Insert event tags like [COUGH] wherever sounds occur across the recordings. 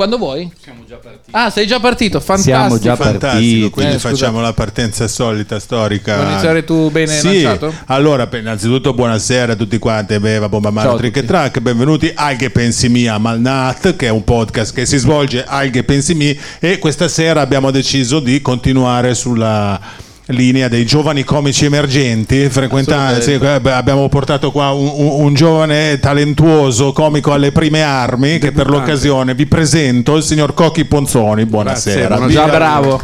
Quando vuoi? Siamo già partiti. Ah, sei già partito, fantastico. Siamo già Fantastico, partiti. quindi Eh, facciamo la partenza solita, storica. Vuoi iniziare tu bene Sì, lanciato? allora innanzitutto buonasera a tutti quanti, Beva, Bomba Mano, Trick e. Track, benvenuti a Che Pensi Mia Malnat, che è un podcast che si svolge al Che Pensi Mi e questa sera abbiamo deciso di continuare sulla linea dei giovani comici emergenti frequentare, sì, beh, abbiamo portato qua un, un- un giovane talentuoso comico alle prime armi che per l'occasione vi presento il signor Cocchi Ponzoni buonasera buonasera. Già bravo.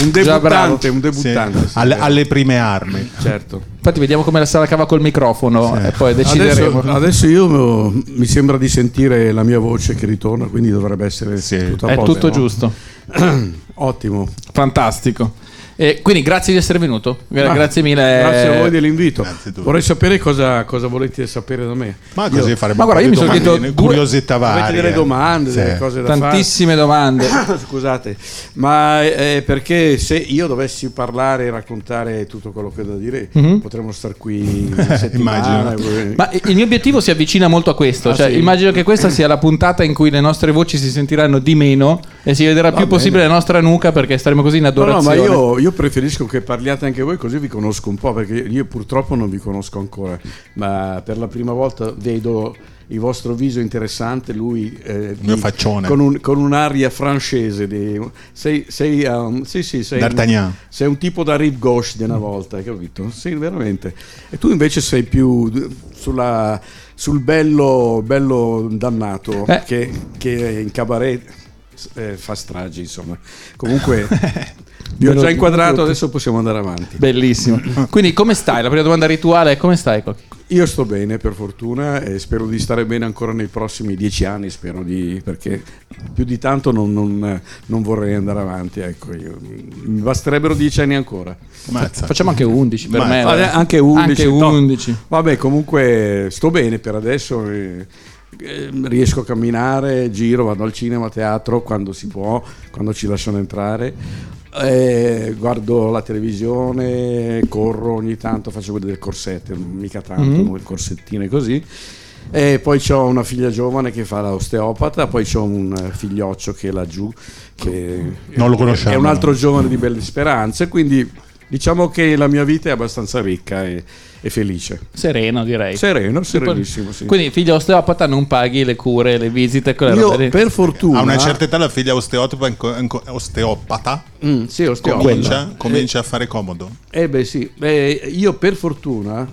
Un debuttante, un Sì, debuttante. sì, alle, vero. alle prime armi certo. Infatti vediamo come la sarà cava col microfono e poi decideremo. Adesso, adesso io mi sembra di sentire la mia voce che ritorna, quindi dovrebbe essere Sì. tutto a È posto, tutto no? giusto. [CLEARS THROAT] Ottimo. Fantastico. E quindi grazie di essere venuto. Gra- Ah, grazie mille. Grazie a voi dell'invito. Grazie tu. Vorrei sapere cosa, cosa volete sapere da me. ma così faremo Ma guarda, io mi sono due- curiosità varie Avete delle domande, Sì. delle cose da Tantissime domande. fare? [COUGHS] Scusate, ma eh, perché se io dovessi parlare e raccontare tutto quello che ho da dire, Mhm. potremmo star qui [LAUGHS] settimana. eh, Ma il mio obiettivo si avvicina molto a questo. Ah, cioè, sì? Immagino che questa sia la puntata in cui le nostre voci si sentiranno di meno e si vedrà più bene. possibile la nostra nuca perché staremo così in No, no, adorazione. ma io, io preferisco che parliate anche voi così vi conosco un po', perché io purtroppo non vi conosco ancora, ma per la prima volta vedo il vostro viso interessante, lui eh, mio di- faccione. con, un- con un'aria francese, di- sei, sei, um, sì, sì, sei, D'Artagnan. un, sei un tipo da Rive Gauche di una volta, hai capito? Sì, veramente. E tu invece sei più sulla- sul bello, bello dannato Eh. che, che in cabaret eh, fa stragi, insomma. Comunque... [LAUGHS] Vi ho già inquadrato, adesso possiamo andare avanti. Bellissimo. [LAUGHS] Quindi come stai? La prima domanda rituale è come stai? Io sto bene per fortuna e spero di stare bene ancora nei prossimi dieci anni, spero di, perché più di tanto non, non- non vorrei andare avanti. Ecco, io- mi basterebbero dieci anni ancora. Mazza. [LAUGHS] Facciamo anche 11 per Ma- me. Anche 11. Anche no. 11. Vabbè, comunque sto bene per adesso. eh, eh, riesco a camminare, giro, vado al cinema, a teatro quando si può, quando ci lasciano entrare. eh, guardo la televisione, corro ogni tanto, faccio quelle del corsetto, mica tanto, Mhm. il corsettino e così. E poi ho una figlia giovane che fa l'osteopata, poi ho un figlioccio che è laggiù, che Non lo conosciamo, è un altro giovane di belle speranze, quindi diciamo che la mia vita è abbastanza ricca e, e felice. Sereno direi. Sereno, serenissimo, sì. Quindi figlio osteopata non paghi le cure, le visite, quelle Io robe lì. per fortuna a una certa età la figlia osteopata, osteopata Mm, sì, osteopata. comincia, comincia a fare comodo Eh beh sì, Beh, io per fortuna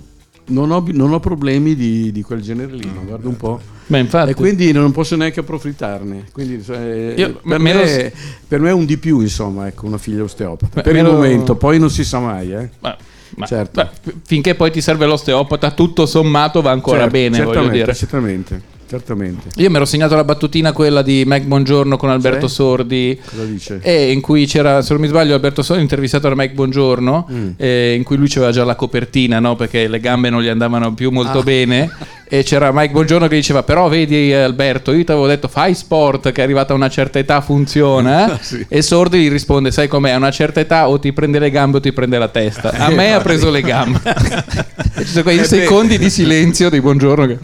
non ho, non ho problemi di, di quel genere lì, ma guarda un po'. Beh, infatti. E quindi non posso neanche approfittarne. Quindi, cioè, Io- per, me me, lo- per me è un di più, insomma, ecco, una figlia osteopata. Beh, per il lo- momento, poi non si sa mai, eh. Ma- ma- Certo. beh, finché poi ti serve l'osteopata, tutto sommato va ancora Certo, bene, voglio certamente, dire. certamente, certamente. Io mi ero segnato la battutina quella di Mike Bongiorno con Alberto Sì? Sordi. Cosa dice? E in cui c'era, se non mi sbaglio, Alberto Sordi intervistato da Mike Bongiorno, Mm. eh, in cui lui aveva già la copertina, no? perché le gambe non gli andavano più molto Ah. bene. E c'era Mike Bongiorno che diceva: Però vedi, Alberto, io ti avevo detto fai sport, che arrivata a una certa età funziona. [LAUGHS] Sì. E Sordi gli risponde: Sai com'è? A una certa età o ti prende le gambe o ti prende la testa. [LAUGHS] A me ha preso le gambe. [LAUGHS] ci sono quei Eh secondi di silenzio di Bongiorno. Che...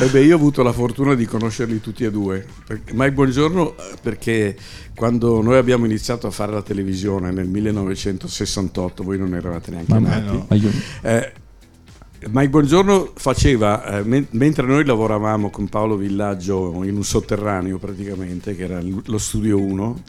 Eh beh, io ho avuto la fortuna di conoscerli tutti e due. Mike Buongiorno, perché quando noi abbiamo iniziato a fare la televisione nel 1968, voi non eravate neanche Mamma nati. no. Eh, Mike Buongiorno faceva, eh, men- mentre noi lavoravamo con Paolo Villaggio in un sotterraneo praticamente, che era lo studio 1,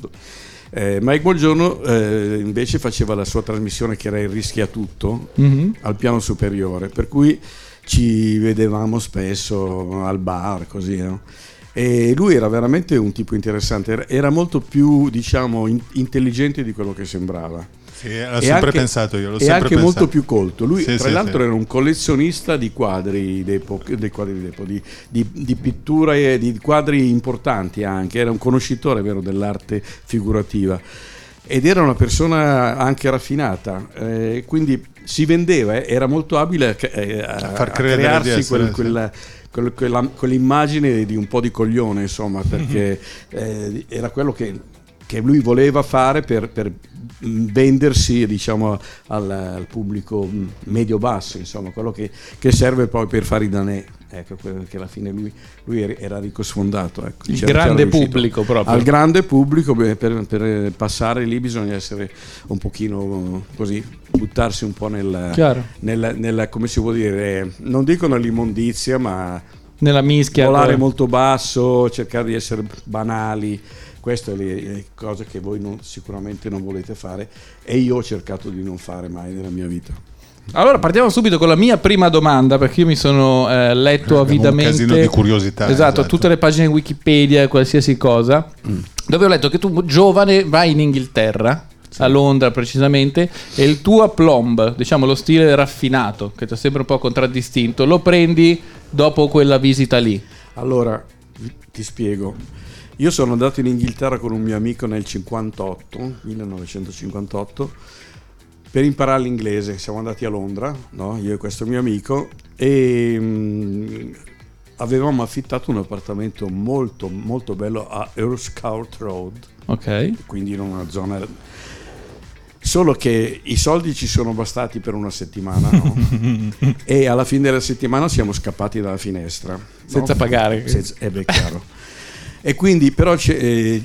eh, Mike Buongiorno eh, invece faceva la sua trasmissione che era Il rischia tutto, Mhm. al piano superiore, per cui ci vedevamo spesso al bar, così, no? E lui era veramente un tipo interessante, era- molto più, diciamo, in- intelligente di quello che sembrava. Sì, l'ho E sempre anche- pensato io l'ho sempre anche pensato. molto più colto. Lui, Sì, tra sì, l'altro, sì. era un collezionista di quadri d'epoca, dei quadri d'epoca, di, di- di pittura e di quadri importanti anche. Era un conoscitore vero dell'arte figurativa ed era una persona anche raffinata. eh, quindi si vendeva, eh, era molto abile a, eh, a- far a di crearsi quel- quella, quel- quella- quell'immagine di un po' di coglione, insomma, perché eh, era quello che, che lui voleva fare per, per mh, vendersi diciamo, al, al pubblico mh, medio-basso, insomma, quello che, che serve poi per fare i danè. Ecco, che alla fine lui, lui era ricco sfondato. Ecco. Il grande pubblico proprio. Al grande pubblico, per, per, passare lì bisogna essere un pochino così, buttarsi un po' nel, nel, nel come si può dire, non dico nell'immondizia, ma nella mischia. Volare molto basso, cercare di essere banali. Queste sono le cose che voi non, sicuramente non volete fare e io ho cercato di non fare mai nella mia vita. Allora partiamo subito con la mia prima domanda perché io mi sono eh, letto avidamente un casino di curiosità. Esatto, esatto, tutte le pagine Wikipedia, qualsiasi cosa, mm. dove ho letto che tu giovane vai in Inghilterra a Londra precisamente, e il tuo aplomb, diciamo lo stile raffinato, che ti ha sempre un po' contraddistinto, lo prendi dopo quella visita lì? Allora, ti spiego. Io sono andato in Inghilterra con un mio amico nel 58, 1958, per imparare l'inglese. Siamo andati a Londra, no? io e questo mio amico, e mh, mm, avevamo affittato un appartamento molto, molto bello a Earlscourt Road. Ok. Quindi in una zona Solo che i soldi ci sono bastati per una settimana no? [LAUGHS] e alla fine della settimana siamo scappati dalla finestra. Senza no? pagare. Senza, eh beh, chiaro. e quindi però eh,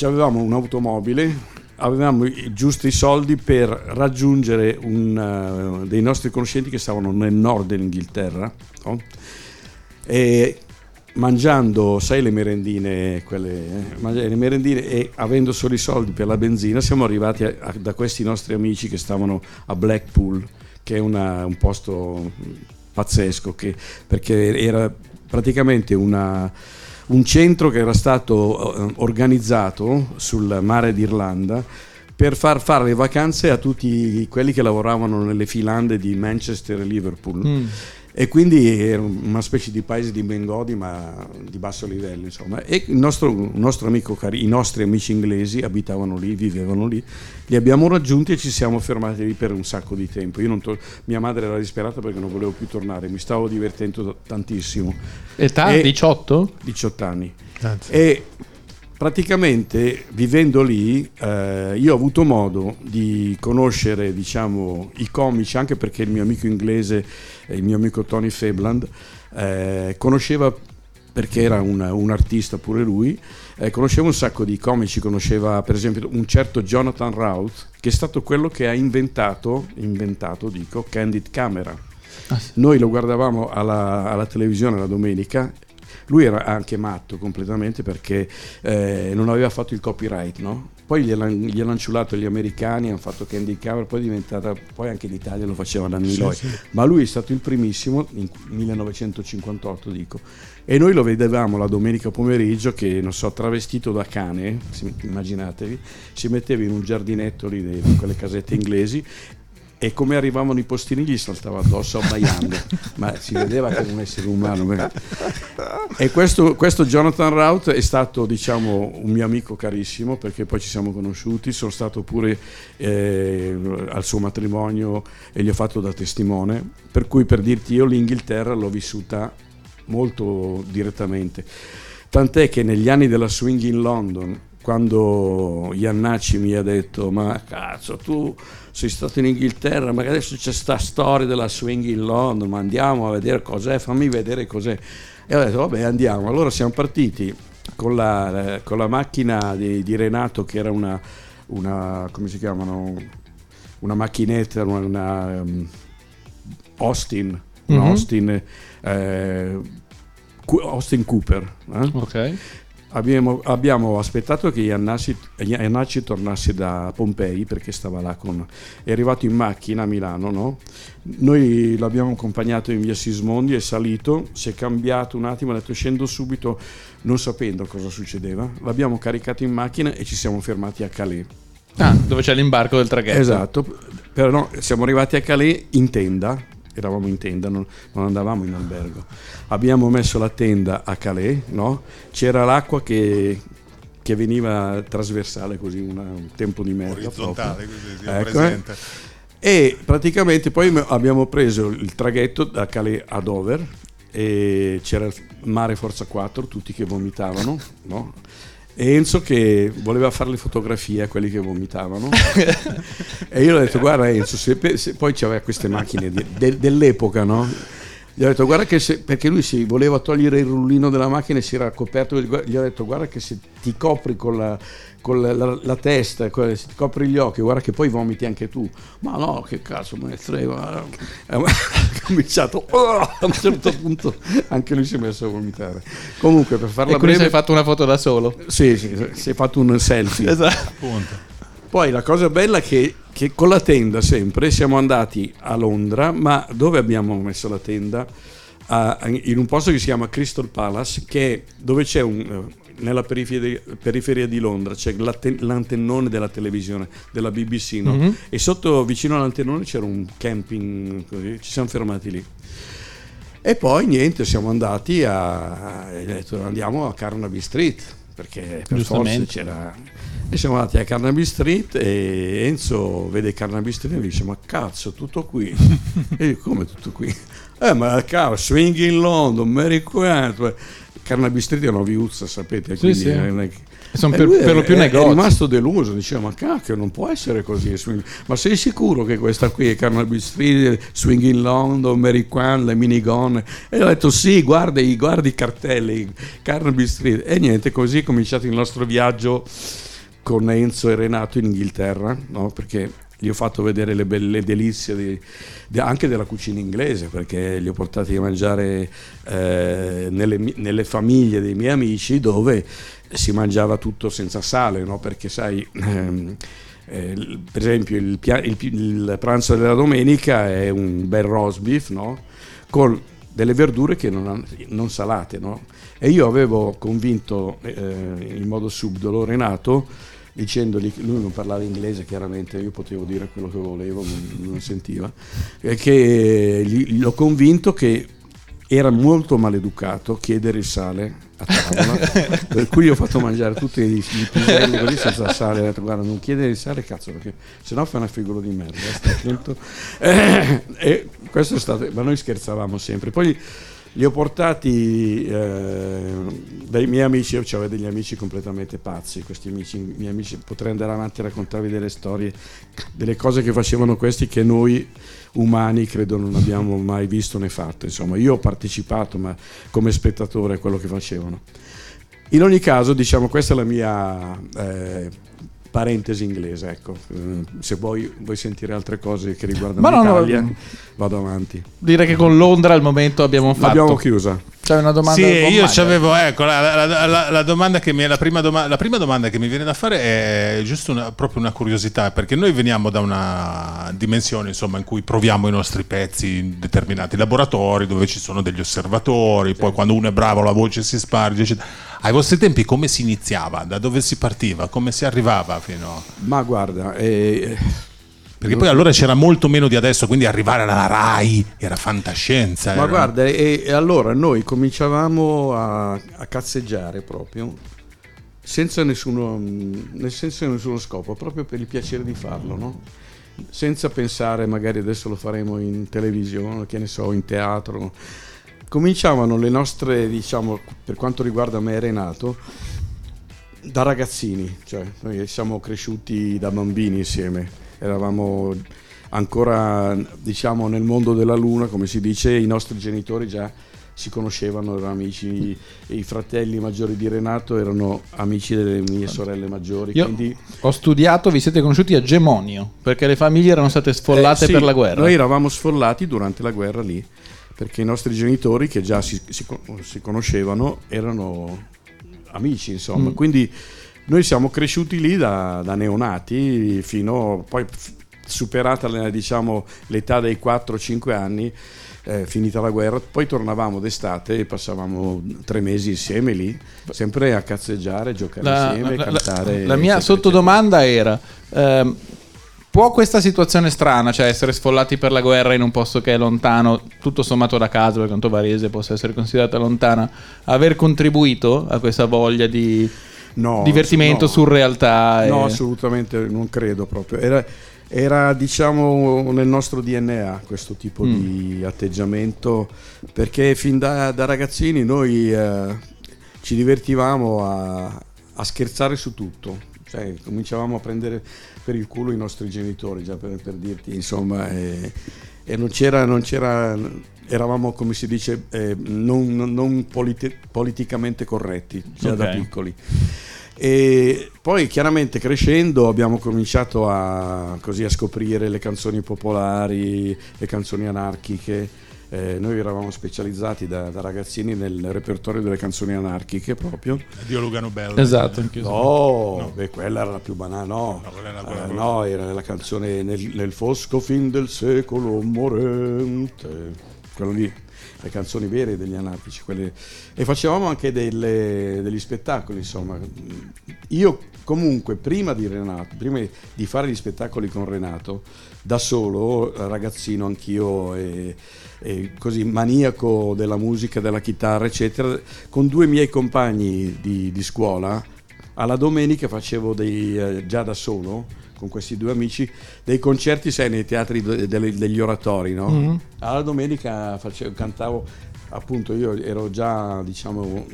avevamo un'automobile, avevamo i giusti soldi per raggiungere un, uh, dei nostri conoscenti che stavano nel nord dell'Inghilterra. No? E mangiando, sai le merendine, quelle, eh, le merendine e avendo solo i soldi per la benzina, siamo arrivati a, a, da questi nostri amici che stavano a Blackpool, che è una, un posto pazzesco, che, perché era praticamente una, un centro che era stato eh, organizzato sul mare d'Irlanda per far fare le vacanze a tutti quelli che lavoravano nelle filande di Manchester e Liverpool. Mm e quindi era una specie di paese di Bengodi ma di basso livello insomma. E il nostro, nostro amico i nostri amici inglesi abitavano lì vivevano lì. Li abbiamo raggiunti e ci siamo fermati lì per un sacco di tempo. To- mia madre era disperata perché non volevo più tornare mi stavo divertendo tantissimo. Età? E 18? 18 anni. Grazie. e praticamente vivendo lì eh, io ho avuto modo di conoscere diciamo, i comici anche perché il mio amico inglese il mio amico Tony Febland eh, conosceva perché era un, un artista pure lui eh, conosceva un sacco di comici conosceva per esempio un certo Jonathan Routh che è stato quello che ha inventato inventato dico Candid Camera. Ah, noi lo guardavamo alla, alla televisione la domenica lui era anche matto completamente perché eh, non aveva fatto il copyright, no? Poi gliel'hanno ciulato gli americani, hanno fatto Candy Cover, poi è diventata, poi anche in Italia lo faceva da Niloy. Sì, sì. Ma lui è stato il primissimo, nel 1958 dico. E noi lo vedevamo la domenica pomeriggio che, non so, travestito da cane, immaginatevi, si metteva in un giardinetto lì di quelle casette inglesi e come arrivavano i postini gli saltava addosso abbaiando, [LAUGHS] ma si vedeva che era un essere umano. E questo, questo, Jonathan Rout è stato diciamo, un mio amico carissimo perché poi ci siamo conosciuti, sono stato pure eh, al suo matrimonio e gli ho fatto da testimone, per cui per dirti io l'Inghilterra l'ho vissuta molto direttamente. Tant'è che negli anni della swing in London, quando Iannacci mi ha detto ma cazzo tu sei stato in Inghilterra, ma adesso c'è sta storia della swing in London, ma andiamo a vedere cos'è, fammi vedere cos'è. E ho detto, vabbè, andiamo. Allora siamo partiti con la, con la macchina di, di, Renato, che era una, una, come si chiamano, una macchinetta, una, una um, Austin, mm-hmm. Austin, eh, Austin Cooper. Eh? Ok Abbiamo, abbiamo, aspettato che Iannacci, tornasse da Pompei perché stava là con... è arrivato in macchina a Milano, no? Noi l'abbiamo accompagnato in via Sismondi, è salito, si è cambiato un attimo, ha detto scendo subito non sapendo cosa succedeva. L'abbiamo caricato in macchina e ci siamo fermati a Calais. Ah, dove c'è l'imbarco del traghetto. Esatto, però no, siamo arrivati a Calais in tenda, eravamo in tenda, non, non, andavamo in albergo. Abbiamo messo la tenda a Calais, no? c'era l'acqua che, che, veniva trasversale così, una, un tempo di merda. Orizzontale, così, ecco, presente. E praticamente poi abbiamo preso il traghetto da Calais a Dover e c'era il mare Forza 4, tutti che vomitavano, no? Enzo che voleva fare le fotografie a quelli che vomitavano [LAUGHS] e io ho detto guarda Enzo se, se poi c'aveva queste macchine di, de, dell'epoca no? Gli ho detto guarda che se, perché lui si voleva togliere il rullino della macchina e si era coperto, gli ho detto guarda che se ti copri con la, con la, la, la testa, se ti copri gli occhi, guarda che poi vomiti anche tu. Ma no, che cazzo me ne frega. Ha cominciato oh, a un certo punto anche lui si è messo a vomitare. Comunque per farla e quindi breve... si è fatto una foto da solo. Sì, sì, si è fatto un selfie. Esatto. Appunto. Poi la cosa bella è che, che, con la tenda sempre siamo andati a Londra, ma dove abbiamo messo la tenda? Uh, in un posto che si chiama Crystal Palace, che dove c'è un, uh, nella periferia, periferia, di Londra c'è l'antennone della televisione, della BBC, no? mm-hmm. e sotto vicino all'antennone c'era un camping, così, ci siamo fermati lì. E poi niente, siamo andati a, detto, andiamo a Carnaby Street, perché per forza c'era e siamo andati a Carnaby Street e Enzo vede Carnaby Street e mi dice ma cazzo tutto qui? [LAUGHS] E io come tutto qui? Eh ma cavolo Swing in London Mary Quant Carnaby Street è una viuzza sapete sì, quindi sì. È, sono per, per, lo più negozi è rimasto deluso diceva ma cacchio non può essere così ma sei sicuro che questa qui è Carnaby Street Swing in London Mary Quant le minigonne e ho detto sì guardi, guardi i cartelli Carnaby Street. E niente così è cominciato il nostro viaggio con Enzo e Renato in Inghilterra, no? perché gli ho fatto vedere le belle delizie di, di, anche della cucina inglese, perché li ho portati a mangiare eh, nelle, nelle, famiglie dei miei amici dove si mangiava tutto senza sale, no? perché sai... Ehm, eh, per esempio il, il, il, pranzo della domenica è un bel roast beef no? con delle verdure che non, non salate no? e io avevo convinto eh, in modo subdolo Renato dicendogli, lui non parlava inglese chiaramente, io potevo dire quello che volevo, non, non sentiva, e che gli, l'ho convinto che era molto maleducato chiedere il sale a tavola, [LAUGHS] per cui gli ho fatto mangiare tutti i, i piselli così senza sale, ho detto guarda non chiedere il sale cazzo perché sennò fai una figura di merda. Eh, questo è stato, ma noi scherzavamo sempre. Poi li ho portati eh, dai miei amici, io avevo degli amici completamente pazzi, questi amici, miei amici, potrei andare avanti a raccontarvi delle storie, delle cose che facevano questi che noi umani credo non abbiamo mai visto né fatto. Insomma, io ho partecipato, ma come spettatore a quello che facevano. In ogni caso, diciamo, questa è la mia eh, parentesi inglese, ecco. Eh, se vuoi, vuoi, sentire altre cose che riguardano no, l'Italia, no, vado avanti. Dire che con Londra al momento abbiamo fatto. L'abbiamo chiusa. C'è una domanda Sì, io avevo, ecco, la, la, la, la, domanda che mi, la, prima doma, la prima domanda che mi viene da fare è giusto una, proprio una curiosità, perché noi veniamo da una dimensione insomma, in cui proviamo i nostri pezzi in determinati laboratori dove ci sono degli osservatori, poi quando uno è bravo la voce si sparge, eccetera. Ai vostri tempi come si iniziava? Da dove si partiva? Come si arrivava fino a... Ma guarda, eh, perché poi allora c'era molto meno di adesso, quindi arrivare alla RAI era fantascienza. Ma era... guarda, e, e, allora noi cominciavamo a, a cazzeggiare proprio, senza nessuno, nel senso nessuno scopo, proprio per il piacere di farlo, no? senza pensare magari adesso lo faremo in televisione, che ne so, in teatro. Cominciavano le nostre, diciamo, per quanto riguarda me e Renato, da ragazzini, cioè noi siamo cresciuti da bambini insieme eravamo ancora diciamo nel mondo della luna come si dice i nostri genitori già si conoscevano erano amici i fratelli maggiori di Renato erano amici delle mie sorelle maggiori Io quindi... ho studiato vi siete conosciuti a Gemonio perché le famiglie erano state sfollate eh, sì, per la guerra noi eravamo sfollati durante la guerra lì perché i nostri genitori che già si, si, si conoscevano erano amici insomma mm. quindi noi siamo cresciuti lì da, da neonati fino poi superata diciamo, l'età dei 4-5 anni, eh, finita la guerra, poi tornavamo d'estate e passavamo tre mesi insieme lì, sempre a cazzeggiare, giocare la, insieme, la, cantare. La, la mia sottodomanda era... Ehm, può questa situazione strana, cioè essere sfollati per la guerra in un posto che è lontano, tutto sommato da casa, per quanto Varese possa essere considerata lontana, aver contribuito a questa voglia di no, divertimento, no, surrealtà. No, e... assolutamente non credo proprio. Era, era, diciamo nel nostro DNA questo tipo mm. di atteggiamento perché fin da, da ragazzini noi eh, ci divertivamo a, a, scherzare su tutto. Cioè, cominciavamo a prendere per il culo i nostri genitori, già per, per dirti, insomma, e, e non, c'era, non, c'era, eravamo, come si dice, eh, non, non politi- politicamente corretti, già da Ok. piccoli. E poi chiaramente crescendo abbiamo cominciato a, così, a scoprire le canzoni popolari, le canzoni anarchiche. Eh, noi eravamo specializzati da, da ragazzini nel repertorio delle canzoni anarchiche proprio. Dio Lugano Bello. Esatto, anche io sono- No, beh, quella era la più banale, no. No, quella era Eh, no, era la canzone nel, nel fosco fin del secolo morente. Quello lì, le canzoni vere degli anarchici. quelle- E facevamo anche delle- degli spettacoli, insomma. Io comunque, prima di Renato, prima di fare gli spettacoli con Renato, da solo, ragazzino anch'io e, e così maniaco della musica, della chitarra, eccetera, con due miei compagni di, di scuola, alla domenica facevo dei, eh, già da solo, con questi due amici, dei concerti, sai, nei teatri de- degli oratori, no? Mhm. Alla domenica facevo- cantavo, appunto, io ero già, diciamo,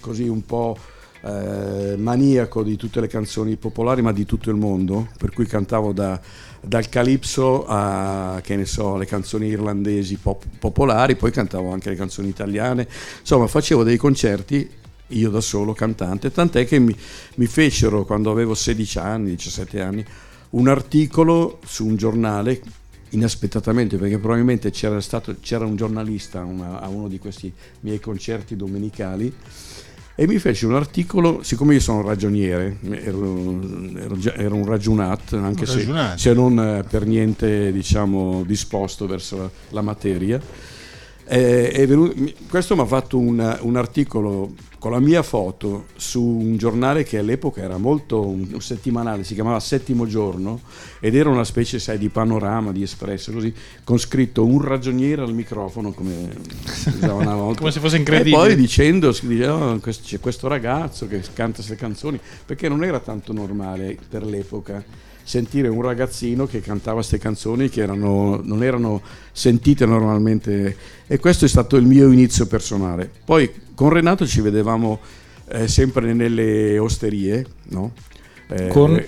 così un po' eh, maniaco di tutte le canzoni popolari, ma di tutto il mondo, per cui cantavo da- dal calipso a, che ne so, le canzoni irlandesi pop- popolari, poi cantavo anche le canzoni italiane, insomma facevo dei concerti io da solo cantante, tant'è che mi, mi fecero quando avevo 16 anni, 17 anni, un articolo su un giornale inaspettatamente perché probabilmente c'era, stato, c'era un giornalista a una- a uno di questi miei concerti domenicali e mi fece un articolo, siccome io sono ragioniere, ero, ero ero un ragionat, anche Un se, se non eh, per niente diciamo, disposto verso la, la materia. Eh, venuto- questo mi ha fatto un, un articolo con la mia foto su un giornale che all'epoca era molto un, settimanale, si chiamava Settimo Giorno ed era una specie sai, di panorama, di espresso, così, con scritto un ragioniere al microfono come usava una volta. [LAUGHS] Come se fosse E incredibile. poi dicendo, si dice, "Oh, c'è questo ragazzo che canta queste canzoni, perché non era tanto normale per l'epoca sentire un ragazzino che cantava queste canzoni che erano- non erano sentite normalmente e questo è stato il mio inizio personale. Poi con Renato ci vedevamo eh, sempre nelle osterie, no? Eh, Con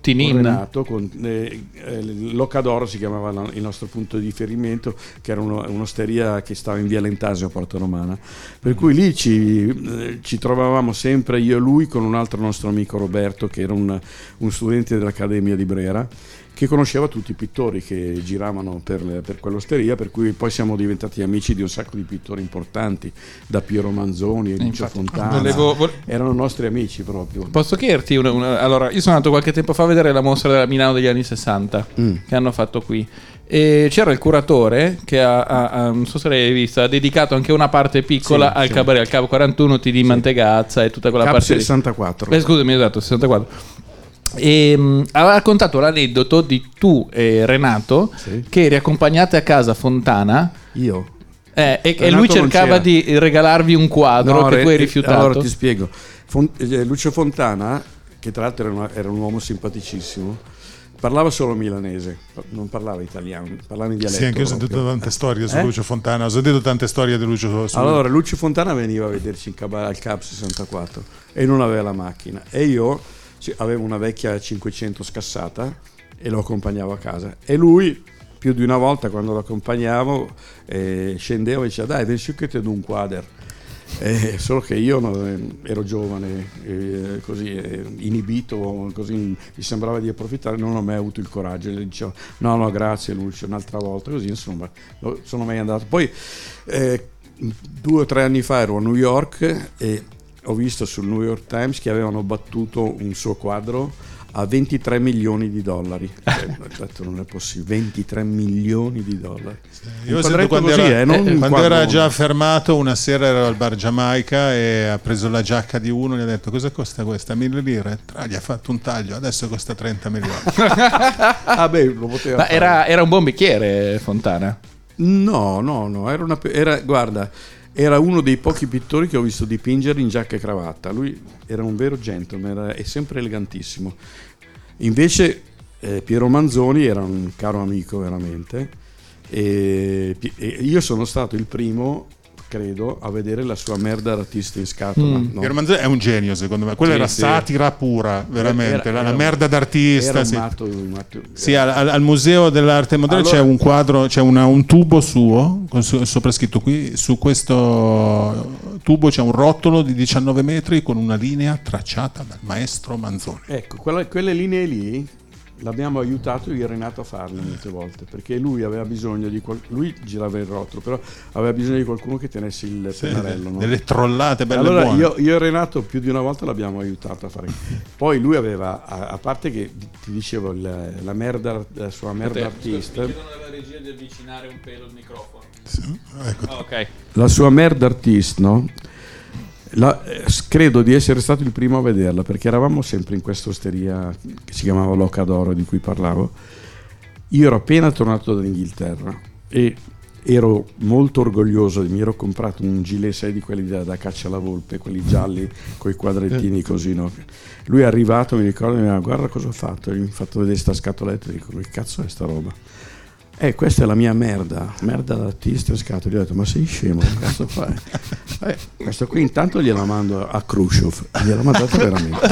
con Tinin. Renato, con, eh, eh, Locadoro si chiamava il nostro punto di riferimento, che era uno- un'osteria che stava in via Lentasio a Porta Romana. Per cui lì ci, eh, ci trovavamo sempre io e lui con un altro nostro amico Roberto, che era un, un studente dell'Accademia di Brera, che conosceva tutti i pittori che giravano per, per quell'osteria, per cui poi siamo diventati amici di un sacco di pittori importanti, da Piero Manzoni e Lucio infatti, Fontana. volevo- vol- Erano nostri amici proprio. Posso chiederti una, una- Allora, io sono andato qualche tempo fa a vedere la mostra della Milano degli anni 60 Mm. che hanno fatto qui. E c'era il curatore che ha, ha- ha- non so se l'hai vista, ha dedicato anche una parte piccola Sì, al sì. cabaret, al Cabo 41 TD Mantegazza e tutta quella Cap parte lì. 64. Eh, scusami, esatto, 64. E mh, aveva raccontato l'aneddoto di tu e Renato Sì. che eri accompagnati a casa Fontana Io? eh, e, e Renato lui non cercava di regalarvi un quadro No, che re- tu hai eh, rifiutato. Allora ti spiego. Fon- eh, Lucio Fontana, che tra l'altro era, una- era un uomo simpaticissimo, parlava solo milanese, non parlava italiano, parlava in dialetto. Sì, anche io ho sentito proprio. tante storie su Eh? Lucio Fontana. Ho sentito tante storie di Lucio su Allora, Lucio Fontana veniva a vederci in caba- al Cap 64 e non aveva la macchina. E io avevo una vecchia 500 scassata e lo accompagnavo a casa. E lui, più di una volta quando lo accompagnavo, eh, scendeva e diceva dai, del succhetto d'un quader. Eh, solo che io no, eh, ero giovane, eh, così eh, inibito, così mi sembrava di approfittare, non ho mai avuto il coraggio. Le dicevo no, no, grazie Lucio, un'altra volta, così insomma, non sono mai andato. Poi eh, due o tre anni fa ero a New York e ho visto sul New York Times che avevano battuto un suo quadro a 23 milioni di dollari. Eh, [LAUGHS] ho detto, non è possibile, 23 milioni di dollari. Io sentito quadretto quando, così, era, eh, non un quando quadrone. era già fermato, una sera ero al bar Giamaica e ha preso la giacca di uno e gli ha detto cosa costa questa? Mille lire? Tra, gli ha fatto un taglio, adesso costa 30 milioni. [LAUGHS] Ah beh, lo poteva Ma era, era un buon bicchiere Fontana. No, no, no, era una, era, guarda, era uno dei pochi pittori che ho visto dipingere in giacca e cravatta. Lui era un vero gentleman, era, è sempre elegantissimo. Invece eh, Piero Manzoni era un caro amico veramente e, e io sono stato il primo credo, a vedere la sua merda d'artista in scatola. Mm. no? Piero Manzoni è un genio, secondo me. Quella Sì, era sì. satira pura, veramente. Era- la, la era- merda d'artista. Era sì. matto, un matto- Sì, al, al- al Museo dell'Arte Moderna Allora- c'è un quadro, c'è una- un tubo suo, con su- sopra scritto qui, su questo tubo c'è un rotolo di 19 metri con una linea tracciata dal maestro Manzoni. Ecco, quella- quelle linee lì l'abbiamo aiutato io e Renato a farle molte volte perché lui aveva bisogno di qual- lui girava il rotolo però aveva bisogno di qualcuno che tenesse il pennarello no? Delle trollate belle allora buone. io, io e Renato più di una volta l'abbiamo aiutato a fare poi lui aveva a, a parte che ti dicevo il- la merda la sua merda artista alla regia di avvicinare un pelo il microfono. Sì, ecco. ok. la sua merda artist, no? La- eh, credo di essere stato il primo a vederla perché eravamo sempre in questa osteria che si chiamava Loca d'Oro di cui parlavo. Io ero appena tornato dall'Inghilterra e ero molto orgoglioso, mi ero comprato un gilet 6 di quelli da, da caccia alla volpe, quelli gialli con i quadrettini così. No? Lui è arrivato, mi ricordo, mi ha guarda cosa ho fatto, gli ho fatto vedere sta scatoletta, dico che cazzo è sta roba? Eh, questa è la mia merda, merda d'artista in scatola. Gli ho detto, ma sei scemo, che cazzo fai? Eh, questo qui intanto gliela mando a Khrushchev, gliela mandata veramente. [LAUGHS]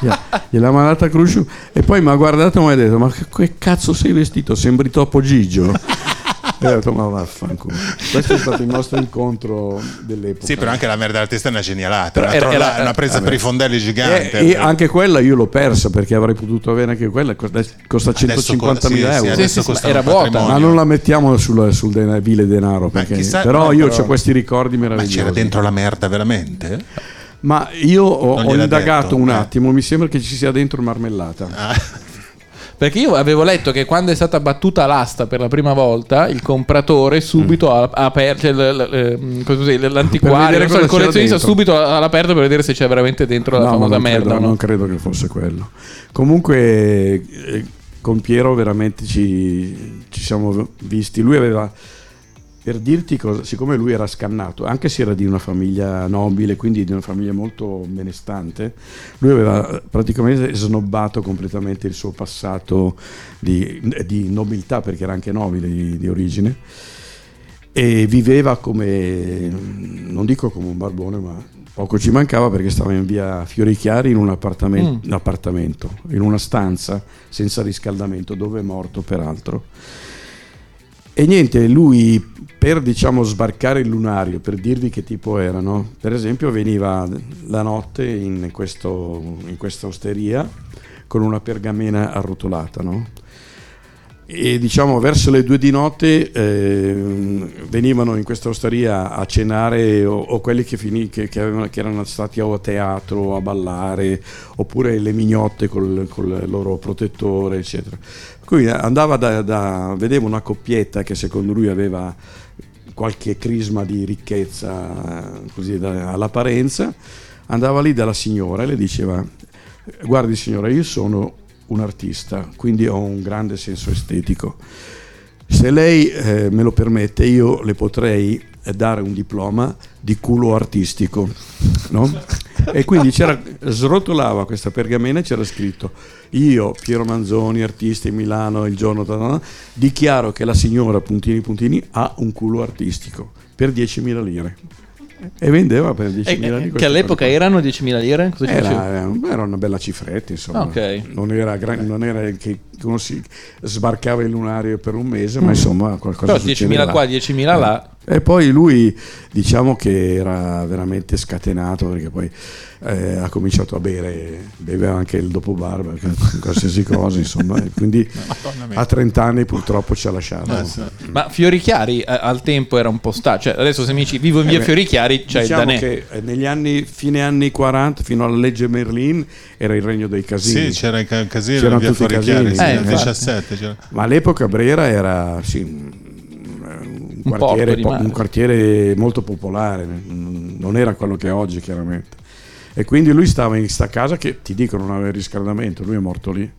Gliela- Gliela mandata a Khrushchev e poi mi ha guardato e mi ha detto, ma che cazzo sei vestito? Sembri troppo Gigio. E ho detto, ma vaffanculo. Questo è stato il nostro incontro dell'epoca. Sì, però anche la merda d'artista è una genialata, una, era- trolla- era- una presa vabbè. per i fondelli gigante. E, e anche quella io l'ho persa perché avrei potuto avere anche quella, costa costa Adesso co- 150.000 sì, euro. Sì, sì, sì, costa era vuota. patrimonio. Ma non la mettiamo sul, sul dena- vile denaro, perché- chissà- però io però- ho questi ricordi Ma meravigliosi. c'era dentro la merda veramente? Ma io ho, ho indagato detto, un eh. attimo, mi sembra che ci sia dentro marmellata. Ah, Perché io avevo letto che quando è stata battuta l'asta per la prima volta, il compratore subito ha ha aperto cioè, ehm, l'antiquario, so, il collezionista subito ha l'ha aperto per vedere se c'è veramente dentro la No, famosa merda. credo, no? non credo che fosse quello. Comunque eh, con Piero veramente ci, ci siamo visti. Lui aveva, per dirti cosa, siccome lui era scannato, anche se era di una famiglia nobile, quindi di una famiglia molto benestante, lui aveva praticamente snobbato completamente il suo passato di, di nobiltà, perché era anche nobile di, di origine e viveva come, non dico come un barbone, ma poco ci mancava perché stava in via Fiorichiari in un appartamento, Mm. un appartamento, in una stanza senza riscaldamento, dove è morto peraltro. E niente, lui per diciamo sbarcare il lunario, per dirvi che tipo era, no? per esempio veniva la notte in, questo, in questa osteria con una pergamena arrotolata, no? E diciamo verso le due di notte ehm, venivano in questa osteria a cenare o, o quelli che, finì, che, che avevano- che erano stati a teatro a ballare oppure le mignotte col, col loro protettore eccetera. Quindi andava da, da vedeva una coppietta che secondo lui aveva qualche crisma di ricchezza eh, così da- all'apparenza. Andava lì dalla signora e le diceva guardi signora io sono un artista quindi ho un grande senso estetico se lei eh, me lo permette io le potrei eh, dare un diploma di culo artistico no? e quindi c'era, srotolava questa pergamena e c'era scritto io Piero Manzoni artista in Milano il giorno dichiaro che la signora puntini puntini ha un culo artistico per 10.000 lire e vendeva per 10.000 E- lire che all'epoca erano 10.000 lire? Cosa? Era, era una bella cifretta, insomma. Ok. Non era, gran- non era che uno si sbarcava il lunario per un mese, ma insomma qualcosa Però 10.000 succedeva. qua, 10.000 là. E poi lui diciamo che era veramente scatenato perché poi eh, ha cominciato a bere, beveva anche il dopobarba, qualsiasi [LAUGHS] cosa, insomma. quindi a 30 anni purtroppo ci ha lasciato. Eh, sì. Ma Fiorichiari eh, al tempo era un po' sta. Cioè, adesso se mi dici vivo in via Eh beh, Fiorichiari, c'è diciamo il danè. che eh, negli anni, fine anni 40, fino alla legge Merlin, era il regno dei casini. Sì, c'era il ca- casino C'erano via tutti i Fuorichiari, casini, sì, eh, nel infatti. 17. c'era. Ma all'epoca Brera era sì, un, quartiere, un quartiere molto popolare, non era quello che è oggi chiaramente. E quindi lui stava in sta casa che ti dico non aveva riscaldamento, lui è morto lì,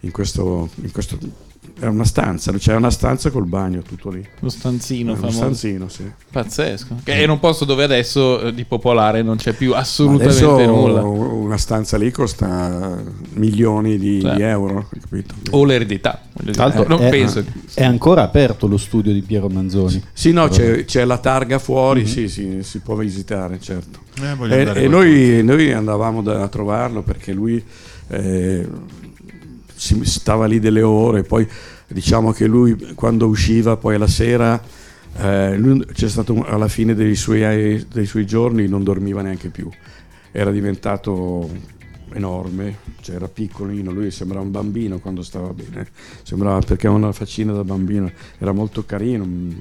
in questo, in questo era una stanza, c'era una stanza col bagno tutto lì. Lo stanzino Era uno famoso. stanzino, sì. Pazzesco. Che era un posto dove adesso eh, di popolare non c'è più assolutamente Adesso nulla. una stanza lì costa milioni di, Sì. di euro, capito? capito? O l'eredità. Tra l'altro non è, penso. è ancora aperto lo studio di Piero Manzoni. Sì, no, c'è, c'è la targa fuori, sì, sì, si può visitare, certo. Eh, E, e noi, noi andavamo da- a trovarlo perché lui eh, si stava lì delle ore, poi diciamo che lui quando usciva poi alla sera, eh, c'è stato alla fine dei suoi, dei suoi giorni non dormiva neanche più, era diventato enorme, cioè era piccolino, lui sembrava un bambino quando stava bene, sembrava perché aveva una faccina da bambino, era molto carino, un,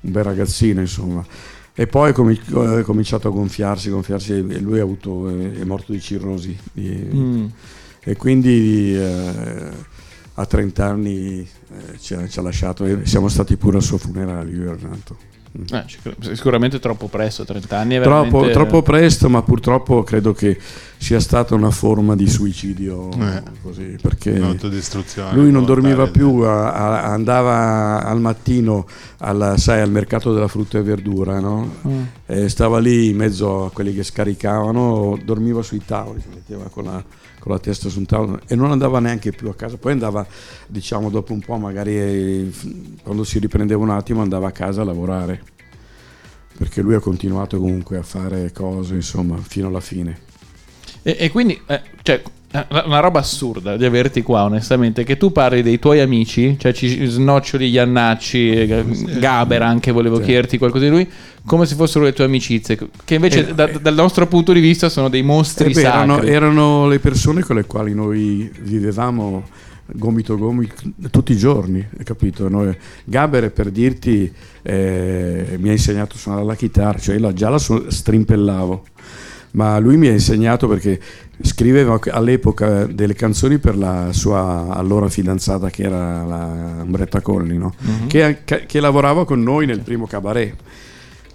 bel ragazzino insomma. E poi è comi- è cominciato a gonfiarsi, gonfiarsi e lui ha avuto, è morto di cirrosi. Mm. E quindi eh, a 30 anni eh, ci, ha, ci ha lasciato e siamo stati pure al suo funerale, io e Renato. Eh, sicur- sicuramente troppo presto, 30 anni è Troppo, veramente... troppo presto, ma purtroppo credo che sia stata una forma di suicidio Eh. così, perché lui non dormiva più, a- a- andava al mattino alla- sai, al mercato della frutta e verdura, no? Mm. E stava lì in mezzo a quelli che scaricavano, dormiva sui tavoli, si metteva con la, con la testa su un tavolo e non andava neanche più a casa. Poi andava, diciamo, dopo un po', magari quando si riprendeva un attimo, andava a casa a lavorare. Perché lui ha continuato comunque a fare cose, insomma, fino alla fine. E, e quindi, eh, cioè, una roba assurda di averti qua, onestamente, che tu parli dei tuoi amici, cioè ci snoccioli Iannacci, eh, Gaber anche, volevo Sì. chiederti qualcosa di lui, come se fossero le tue amicizie, che invece Eh, da- eh. dal nostro punto di vista sono dei mostri Eh beh, erano, sacri. erano le persone con le quali noi vivevamo gomito gomito tutti i giorni, capito? Noi- Gaber per dirti eh, mi ha insegnato a suonare la chitarra, cioè io già la su- strimpellavo, ma lui mi ha insegnato perché scriveva all'epoca delle canzoni per la sua allora fidanzata che era la Umbretta Colli, no? Mhm. che, che lavorava con noi nel primo cabaret.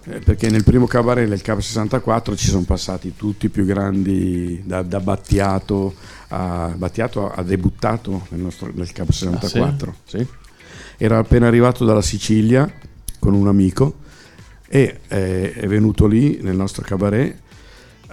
Eh, perché nel primo cabaret del Cap 64 ci sono passati tutti i più grandi da, da Battiato a Battiato ha debuttato nel, nostro, nel Cap 64 sì? era appena arrivato dalla Sicilia con un amico e eh, è venuto lì nel nostro cabaret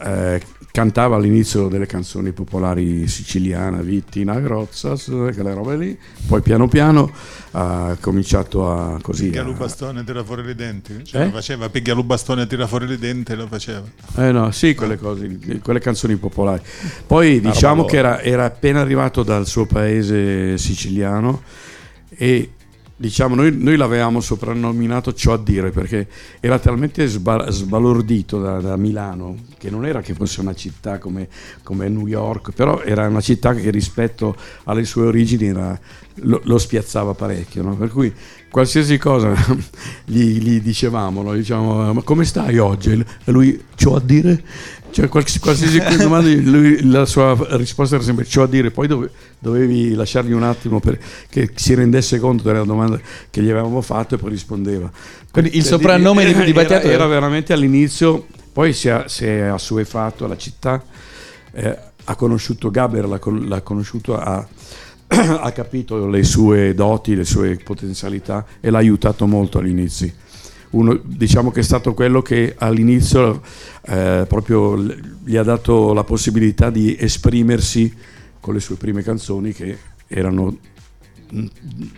eh, cantava all'inizio delle canzoni popolari siciliane Vittina Grozzas quelle robe lì poi piano piano ha cominciato a così Piglia a- lu bastone tira fuori i denti. Cioè, Eh? lo faceva, piglia lu bastone tira fuori i denti, lo faceva. Eh no, sì, quelle cose, quelle canzoni popolari. Poi diciamo che era, era appena arrivato dal suo paese siciliano e diciamo noi, noi l'avevamo soprannominato ciò a dire perché era talmente sba- sbalordito da, da Milano che non era che fosse una città come, come New York, però era una città che rispetto alle sue origini era- lo, lo spiazzava parecchio, no? per cui qualsiasi cosa [LAUGHS] gli, gli dicevamo, no? diciamo, ma come stai oggi? E lui, ciò a dire? Cioè, quals- qualsiasi [LAUGHS] domanda, lui- la sua risposta era sempre ciò a dire, poi dove- dovevi lasciargli un attimo perché si rendesse conto della domanda che gli avevamo fatto e poi rispondeva. Quindi il Cioè, soprannome di, di Battiato era, era veramente all'inizio, poi si è, si è assuefatto alla città, eh, ha conosciuto Gaber, l'ha, l'ha conosciuto, ha, [CLEARS THROAT] ha capito le sue doti, le sue potenzialità e l'ha aiutato molto all'inizio. Uno, diciamo che è stato quello che all'inizio eh, proprio gli ha dato la possibilità di esprimersi con le sue prime canzoni che erano mm,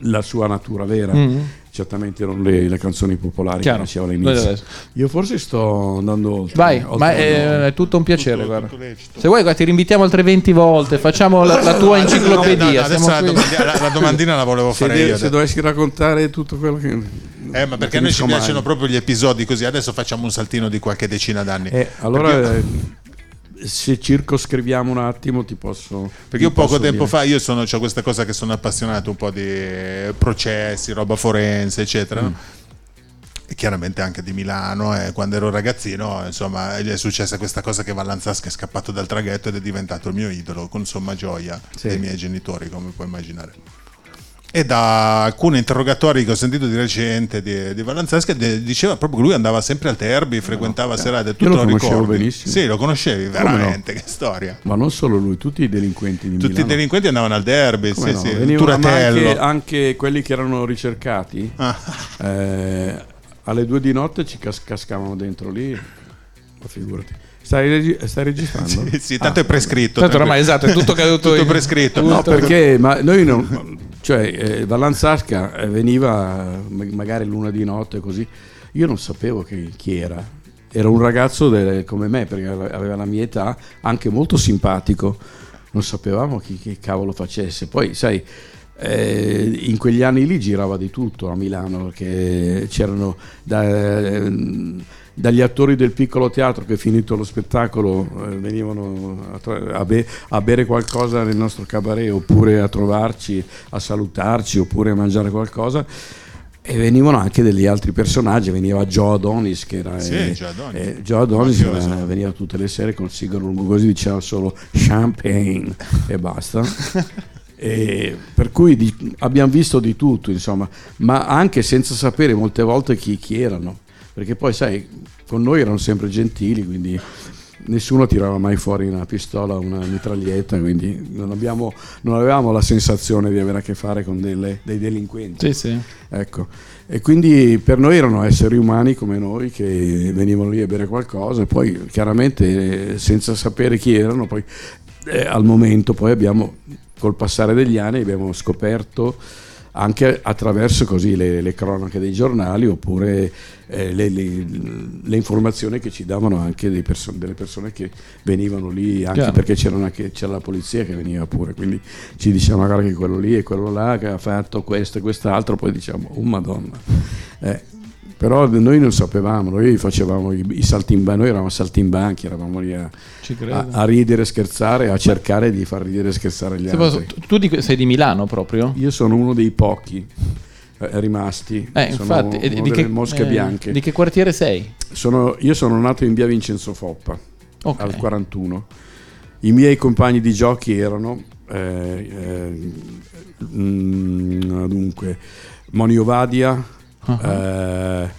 la sua natura vera. Mm. Certamente erano le, le canzoni popolari Chiaro. che faceva Noi all'inizio. Io forse sto andando oltre. Vai, oltre ma è, norma. è tutto un piacere, Tutto- guarda. tutto. Se vuoi, guarda, ti rinvitiamo altre 20 volte, facciamo la, la tua [LAUGHS] enciclopedia. No, no, adesso siamo la, qui. domandi- la- la domandina la volevo se, fare de- io. se dovessi raccontare tutto quello che... Eh, ma perché a noi ci piacciono proprio gli episodi così. Adesso facciamo un saltino di qualche decina d'anni. Eh, allora, Perché- eh, se circoscriviamo un attimo, ti posso. Perché io poco posso tempo dire. fa io sono, ho questa cosa che sono appassionato un po' di processi, roba forense, eccetera. Mm. no? E chiaramente anche di Milano. E quando ero ragazzino, insomma, è successa questa cosa che Vallanzasca è scappato dal traghetto ed è diventato il mio idolo, con somma gioia Sì. dei miei genitori, come puoi immaginare. E da alcuni interrogatori che ho sentito di recente di, di Vallanzasca de- diceva proprio che lui andava sempre al Terbi, frequentava serate, tu Io te lo lo conoscevo ricordi? benissimo. Sì, lo conoscevi Come no? veramente, che storia. Ma non solo lui, tutti i delinquenti di Tutti i Milano. delinquenti andavano al derby, Come sì, no? sì, Venivano, anche, anche quelli che erano ricercati. Ah, eh, alle due di notte ci cas- cascavano dentro lì. Ma figurati. Stai, regi- stai registrando? Sì, sì, tanto è prescritto. Tanto oramai esatto, è tutto caduto Tutto in- prescritto. No, perché ma noi non, cioè eh, Vallanzasca eh, veniva eh, ma- magari l'una di notte così, io non sapevo che- chi era. Era un ragazzo de- come me, perché aveva la mia età, anche molto simpatico. Non sapevamo chi, chi cavolo facesse. Poi, sai, eh, in quegli anni lì girava di tutto a Milano, perché c'erano da- dagli attori del piccolo teatro che finito lo spettacolo eh, venivano a, tra- a be- a bere qualcosa nel nostro cabaret oppure a trovarci, a salutarci oppure a mangiare qualcosa. E venivano anche degli altri personaggi, veniva Joe Adonis che era Sì, eh, Joe Adonis. eh, Joe Adonis era- veniva tutte le sere col sigaro lungo così diceva solo champagne e basta. [LAUGHS] E per cui di- abbiamo visto di tutto, insomma, ma anche senza sapere molte volte chi, chi erano, perché poi sai, con noi erano sempre gentili, quindi nessuno tirava mai fuori una pistola o una mitraglietta, quindi non, abbiamo- non avevamo la sensazione di avere a che fare con delle- dei delinquenti. Sì, sì. Ecco. E quindi per noi erano esseri umani come noi che venivano lì a bere qualcosa e poi chiaramente eh, senza sapere chi erano, poi eh, al momento poi abbiamo, col passare degli anni, abbiamo scoperto anche attraverso così le, le cronache dei giornali oppure eh, le, le- le informazioni che ci davano anche perso- delle persone che venivano lì, anche Chiaro. perché c'era, anche- c'era la polizia che veniva pure, quindi ci dicevano guarda che quello lì e quello là che ha fatto questo e quest'altro, poi diciamo, oh madonna. Eh, però noi non sapevamo, noi facevamo i, i saltimbanchi, noi eravamo saltimbanchi, eravamo lì a, a, a ridere e scherzare, a cercare di far ridere e scherzare gli Se posso- altri. tu tu di- sei di Milano proprio? Io sono uno dei pochi eh, rimasti, Eh, sono infatti, uno di, delle che, mosche eh, bianche. di che quartiere sei? Sono- io sono nato in via Vincenzo Foppa Ok. al 41. I miei compagni di giochi erano eh, eh, mm, dunque Monio Vadia, Ah. eh,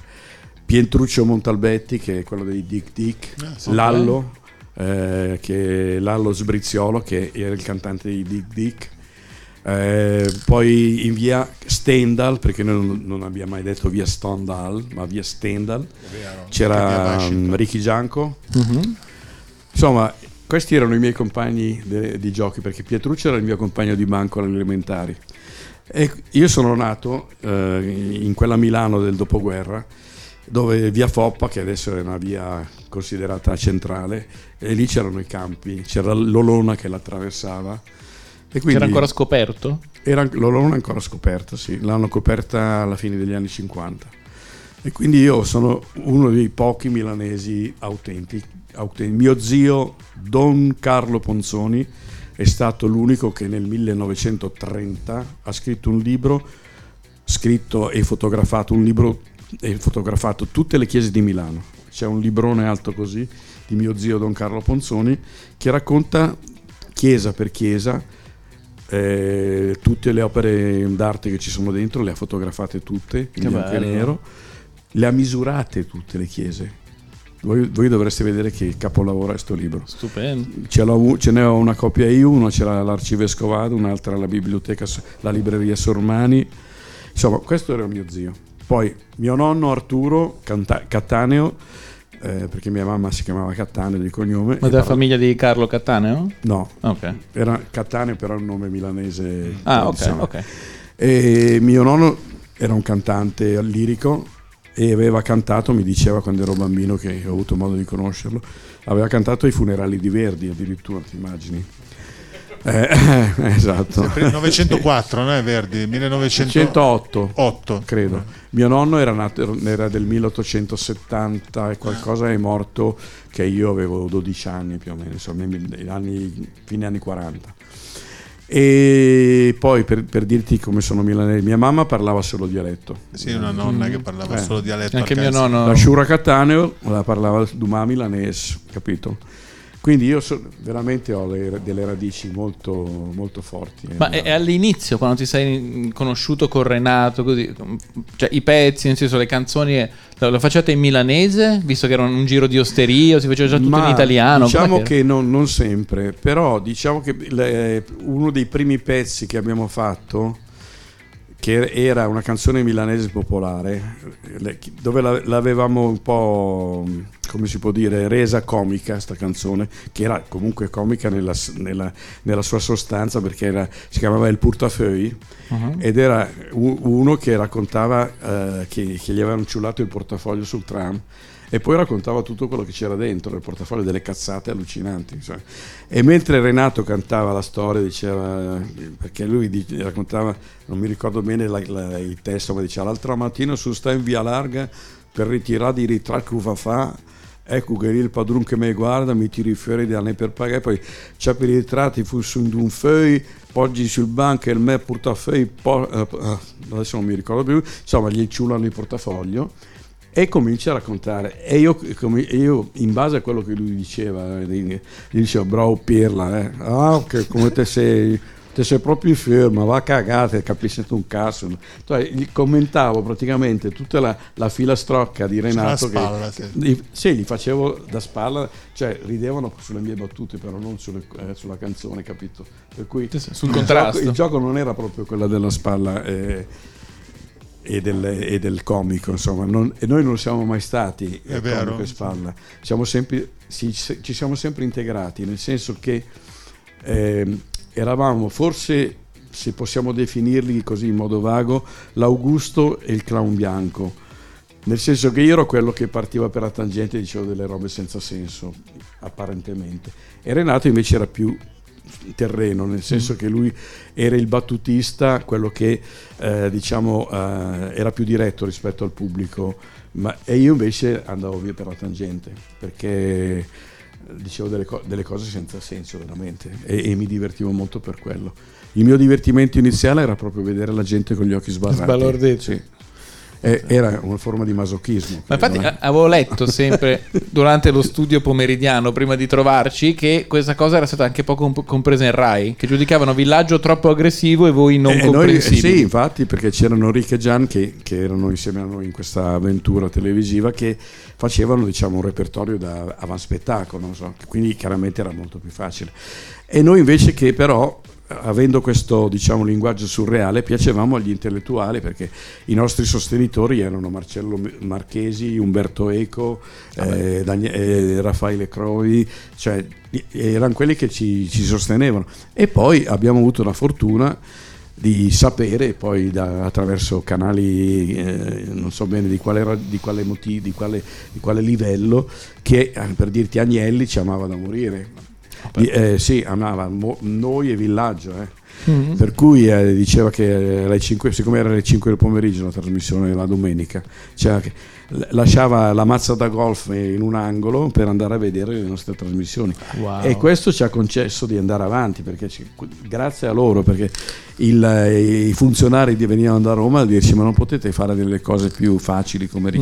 Pietruccio Montalbetti che è quello dei Dick Dick, Ah, sì. Lallo, eh, che è Lallo Sbriziolo che era il cantante dei Dick Dick. Eh, poi in via Stendhal, perché noi non, non abbiamo mai detto via Stendhal, ma via Stendhal, c'era mm, Ricky Gianco. Mhm. Insomma, questi erano i miei compagni de- di giochi, perché Pietruccio era il mio compagno di banco alle elementari. E io sono nato eh, in quella Milano del dopoguerra, dove via Foppa, che adesso è una via considerata centrale, e lì c'erano i campi, c'era l'Olona che l'attraversava. E quindi C'era ancora scoperto? era, l'Olona è ancora scoperta, sì, l'hanno coperta alla fine degli anni 50. E quindi io sono uno dei pochi milanesi autentici. Mio zio Don Carlo Ponzoni è stato l'unico che nel 1930 ha scritto un libro, scritto e fotografato un libro e fotografato tutte le chiese di Milano. C'è un librone alto così di mio zio Don Carlo Ponzoni che racconta chiesa per chiesa eh, tutte le opere d'arte che ci sono dentro, le ha fotografate tutte in bianco e nero, le ha misurate tutte le chiese. Voi, voi dovreste vedere che capolavoro è sto libro. Stupendo. Ce, l'ho ce ne ho una copia io, una c'era l'Arcivescovado, un'altra alla biblioteca, la libreria Sormani. Insomma, questo era mio zio. Poi mio nonno Arturo Canta- Cattaneo, eh, perché mia mamma si chiamava Cattaneo di cognome. Ma della famiglia di Carlo Cattaneo? No, Ok. era Cattaneo però è un nome milanese. Ah, ok, tradizionale. ok. E mio nonno era un cantante lirico e aveva cantato, mi diceva quando ero bambino che ho avuto modo di conoscerlo, aveva cantato ai funerali di Verdi addirittura, ti immagini? Eh, [LAUGHS] esatto. Sempre il 904, no? È Verdi, 1908. 108 credo. Mio nonno era, nato, era del 1870 e qualcosa, è morto che io avevo 12 anni più o meno, insomma, anni, fine anni 40. E poi per, per dirti come sono milanese, mia mamma parlava solo dialetto. Sì, una nonna che parlava Eh. solo dialetto. Anche mio nonno. La Shura Cattaneo la parlava Dumà milanese, capito? Quindi io so- veramente ho le- delle radici molto, molto forti. eh. Ma è, è all'inizio, quando ti sei conosciuto con Renato, così, cioè i pezzi, nel senso le canzoni, lo, facevate in milanese, visto che era un giro di osteria, si faceva già tutto Ma in italiano? Diciamo che non, non sempre, però diciamo che le- uno dei primi pezzi che abbiamo fatto, che era una canzone milanese popolare, dove la- l'avevamo un po', come si può dire, resa comica sta canzone, che era comunque comica nella, nella- nella sua sostanza perché era- si chiamava Il Portafeuille Uh-huh. ed era uno che raccontava eh, che, che gli avevano ciullato il portafoglio sul tram e poi raccontava tutto quello che c'era dentro nel portafoglio, delle cazzate allucinanti. insomma. E mentre Renato cantava la storia, diceva, perché lui di- raccontava, non mi ricordo bene la- la- il testo, ma diceva l'altra mattina sono stato in via larga per ritirare i ritratti che va fa. Ecco che lì il padrone che mi guarda mi tiri fuori da ne per pagare, poi c'è per i ritratti, fu su un feuille, poggi sul banco e il me portafeuille, po- eh, eh, adesso non mi ricordo più, insomma gli ciulano il portafoglio e comincia a raccontare e io, io, in base a quello che lui diceva eh, gli dicevo bravo Pirla eh. ah che come te sei te sei proprio ferma va a cagare capisci tu un cazzo cioè, gli commentavo praticamente tutta la, la filastrocca di Renato Sulla spalla, che, sì. gli- sì, li facevo da spalla cioè ridevano sulle mie battute però non sulle- eh, sulla canzone capito per cui Sul il contrasto. gioco, il gioco non era proprio quella della spalla eh, e, del, e del comico, insomma, non- e noi non siamo mai stati È eh, vero. comico e spalla, siamo sempre, se- ci siamo sempre integrati, nel senso che ehm, eravamo forse, se possiamo definirli così in modo vago, l'Augusto e il clown bianco. Nel senso che io ero quello che partiva per la tangente e diceva delle robe senza senso, apparentemente. E Renato invece era più terreno, nel senso che lui era il battutista, quello che eh, diciamo eh, era più diretto rispetto al pubblico, ma, e io invece andavo via per la tangente, perché eh, dicevo delle, co- delle cose senza senso veramente e, e mi divertivo molto per quello. Il mio divertimento iniziale era proprio vedere la gente con gli occhi sbarrati. Sbalorditi. Sì. E- era una forma di masochismo. Ma infatti eh. a- avevo letto sempre [LAUGHS] durante lo studio pomeridiano, prima di trovarci, che questa cosa era stata anche poco comp- compresa in Rai, che giudicavano villaggio troppo aggressivo e voi non noi, eh, comprensibili. sì, infatti, perché c'erano Rick e Gian che, che erano insieme a noi in questa avventura televisiva che facevano diciamo, un repertorio da avanspettacolo, non so, quindi chiaramente era molto più facile. E noi invece che però, avendo questo diciamo, linguaggio surreale, piacevamo agli intellettuali perché i nostri sostenitori erano Marcello Marchesi, Umberto Eco, eh, Danie- eh, Raffaele Crovi, cioè erano quelli che ci, ci sostenevano. E poi abbiamo avuto la fortuna di sapere poi da- attraverso canali eh, non so bene di quale, di quale motivo, di quale, di quale livello che eh, per dirti Agnelli ci amava da morire eh, sì amava mo- noi e Villaggio eh. Mhm. per cui eh, diceva che alle 5, siccome era alle 5 del pomeriggio la trasmissione la domenica cioè che lasciava la mazza da golf in un angolo per andare a vedere le nostre trasmissioni Wow. e questo ci ha concesso di andare avanti, perché ci- grazie a loro, perché il- eh, i funzionari di- venivano da Roma a dirci ma non potete fare delle cose più facili come Mm.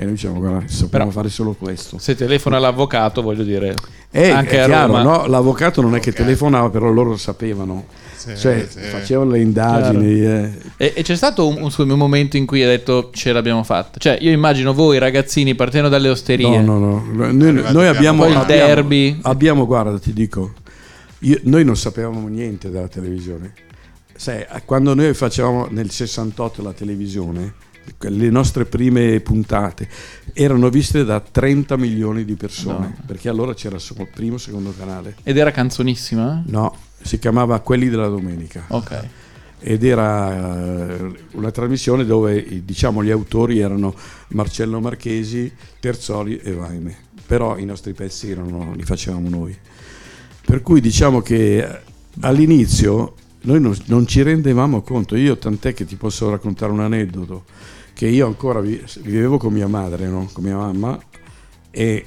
E noi diciamo guarda, sappiamo Però- fare solo questo. Se telefona l'avvocato, voglio dire, E anche è a chiaro, Roma. no? l'avvocato non è che telefonava, però loro lo sapevano. Sì, cioè sì. facevano le indagini. eh. E, e c'è stato un, un momento in cui hai detto ce l'abbiamo fatta. Cioè, io immagino voi ragazzini partendo dalle osterie. No, no, no. Noi, noi abbiamo, il abbiamo- derby. Abbiamo, guarda, ti dico, io- noi non sapevamo niente della televisione. Sai, quando noi facevamo nel 68 la televisione, le nostre prime puntate erano viste da 30 milioni di persone, No. perché allora c'era solo il primo e secondo canale. Ed era canzonissima? No, si chiamava Quelli della domenica Ok. ed era eh, una trasmissione dove diciamo gli autori erano Marcello Marchesi, Terzoli e Vaime, però i nostri pezzi erano, li facevamo noi. Per cui diciamo che eh, all'inizio noi non, non ci rendevamo conto, io tant'è che ti posso raccontare un aneddoto, che io ancora vi- vivevo con mia madre, no? con mia mamma, e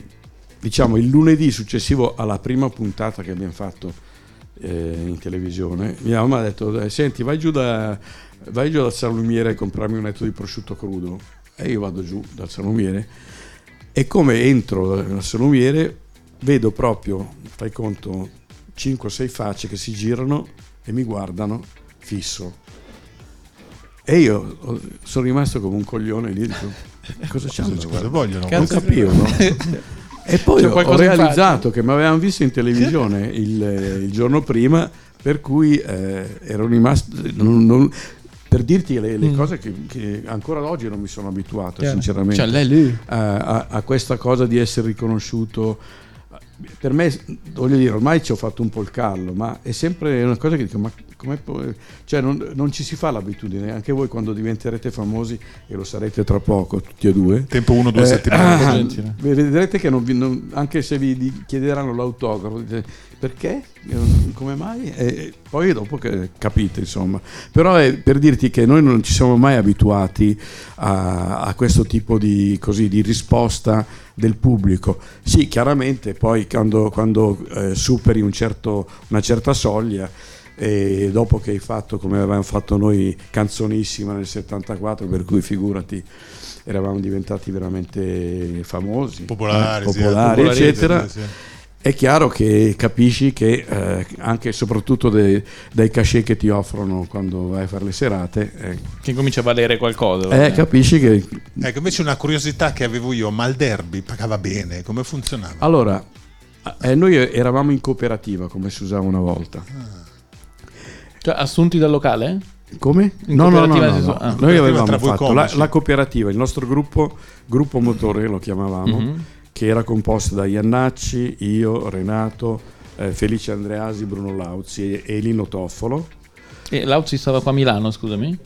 diciamo il lunedì successivo alla prima puntata che abbiamo fatto eh, in televisione, mia mamma ha detto, "Dai, senti vai giù, da, vai giù dal salumiere a comprarmi un etto di prosciutto crudo. E io vado giù dal salumiere e come entro dal salumiere vedo proprio, fai conto, 5-6 facce che si girano e mi guardano fisso. E io sono rimasto come un coglione lì, dico, cosa c'hanno? Cosa, vogliono? non capivo, no? [LAUGHS] E poi ho, realizzato che mi avevano visto in televisione il, il giorno prima, per cui eh, ero rimasto. non- non- per dirti le, le Mm. cose che, che ancora oggi non mi sono abituato, Chiaro. sinceramente. Cioè, lei lì. a, a- a questa cosa di essere riconosciuto. Per me, voglio dire, ormai ci ho fatto un po' il callo, ma è sempre una cosa che dico, ma Cioè, non, non ci si fa l'abitudine, anche voi quando diventerete famosi, e lo sarete tra poco, tutti e due. Tempo uno o due eh, settimane. ah, vedrete che non vi- non- anche se vi chiederanno l'autografo, dite, perché? Eh, Come mai? E poi dopo capite, insomma. Però è per dirti che noi non ci siamo mai abituati a, a questo tipo di, così, di risposta del pubblico. Sì, chiaramente poi quando, quando, eh, superi un certo- una certa soglia e dopo che hai fatto come avevamo fatto noi canzonissima nel 74, per cui figurati eravamo diventati veramente famosi, Popolari, eh, sì, popolari, popolari, eccetera. sì, sì. È chiaro che capisci che eh, anche e soprattutto dei- dai cachet che ti offrono quando vai a fare le serate, eh, Che comincia a valere qualcosa. eh, capisci che Ecco, invece una curiosità che avevo io, ma il derby pagava bene, come funzionava? allora eh, noi eravamo in cooperativa come si usava una volta. Cioè, assunti dal locale? Come? In No, no, no, no, no. ah. Noi avevamo fatto la, la cooperativa, il nostro gruppo, gruppo motore lo chiamavamo, Mhm. che era composto da Iannacci, io, Renato, eh, Felice Andreasi, Bruno Lauzi e, e Lino Toffolo. E Lauzi stava qua a Milano, scusami.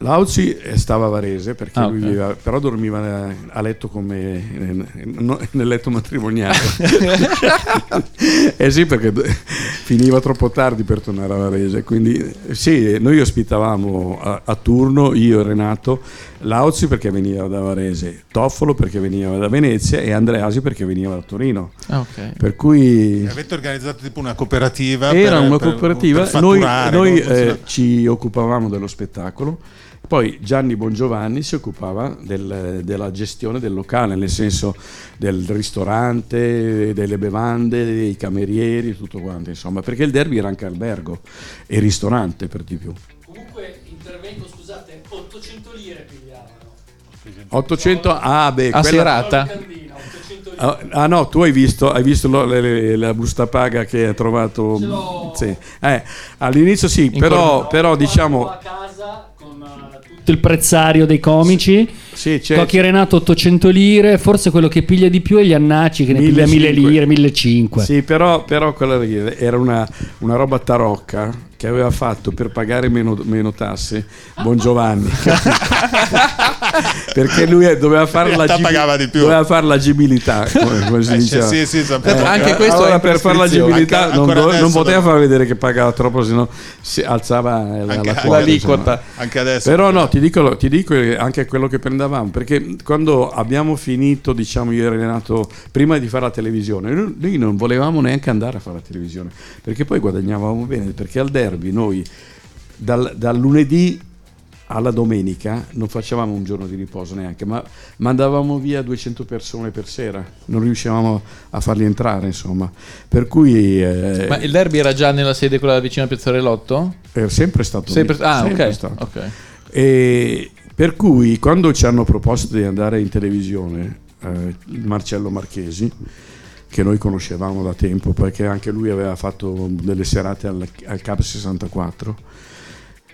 Lauzi eh, stava a Varese perché Ah, lui ok. viveva- però dormiva eh, a letto come eh, nel letto matrimoniale. [LAUGHS] eh sì, perché finiva troppo tardi per tornare a Varese. Quindi sì, noi ospitavamo a, a turno io e Renato Lauzi perché veniva da Varese, Toffolo perché veniva da Venezia e Andreasi perché veniva da Torino. Ah, ok. Per cui Avete organizzato tipo una cooperativa? era per- una per- cooperativa, per noi, fatturare, noi, funziona? eh, ci occupavamo dello spettacolo, poi Gianni Bongiovanni si occupava del- della gestione del locale, nel senso del ristorante, delle bevande, dei camerieri, tutto quanto, insomma, perché il derby era anche albergo e ristorante per di più. Comunque intervengo, scusate, 800 lire pigliavano. 800, ah beh, A quella- serata? Locandina, 800 lire. Ah, ah, no, tu hai visto, hai visto lo- le- le- la busta paga che ha trovato? Ce l'ho. Sì. Eh, all'inizio sì, però, però diciamo... tutto il prezzario dei comici. Sì, c'è, Tocchi Renato 800 lire, forse quello che piglia di più è gli annacci che ne piglia 1000 1500. lire, 1500. Sì, però, però quella lì era una, una roba tarocca che aveva fatto per pagare meno, meno tasse Bon Giovanni. [LAUGHS] [LAUGHS] Perché lui doveva fare, di più. doveva fare l'agibilità, come, come si Eh, diceva. sì, sì. Eh, Anche questo allora per fare l'agibilità Anche- non, do- non poteva far vedere che pagava troppo, sennò si alzava la, la, Anche- quota, L'aliquota. Anche adesso. Però no, ti dico, ti dico anche quello che prendevamo, perché quando abbiamo finito, diciamo io e Renato, prima di fare la televisione, noi- noi non volevamo neanche andare a fare la televisione, perché poi guadagnavamo bene, perché al derby noi dal, dal lunedì alla domenica non facevamo un giorno di riposo neanche, ma mandavamo via 200 persone per sera, non riuscivamo a farli entrare, insomma. Per cui eh, Ma il derby era già nella sede quella vicino a Piazzarellotto? è sempre stato Sempre- lì, ah, sempre ok. stato. ok. E per cui quando ci hanno proposto di andare in televisione, eh, Marcello Marchesi, che noi conoscevamo da tempo, perché anche lui aveva fatto delle serate al, al Cap 64,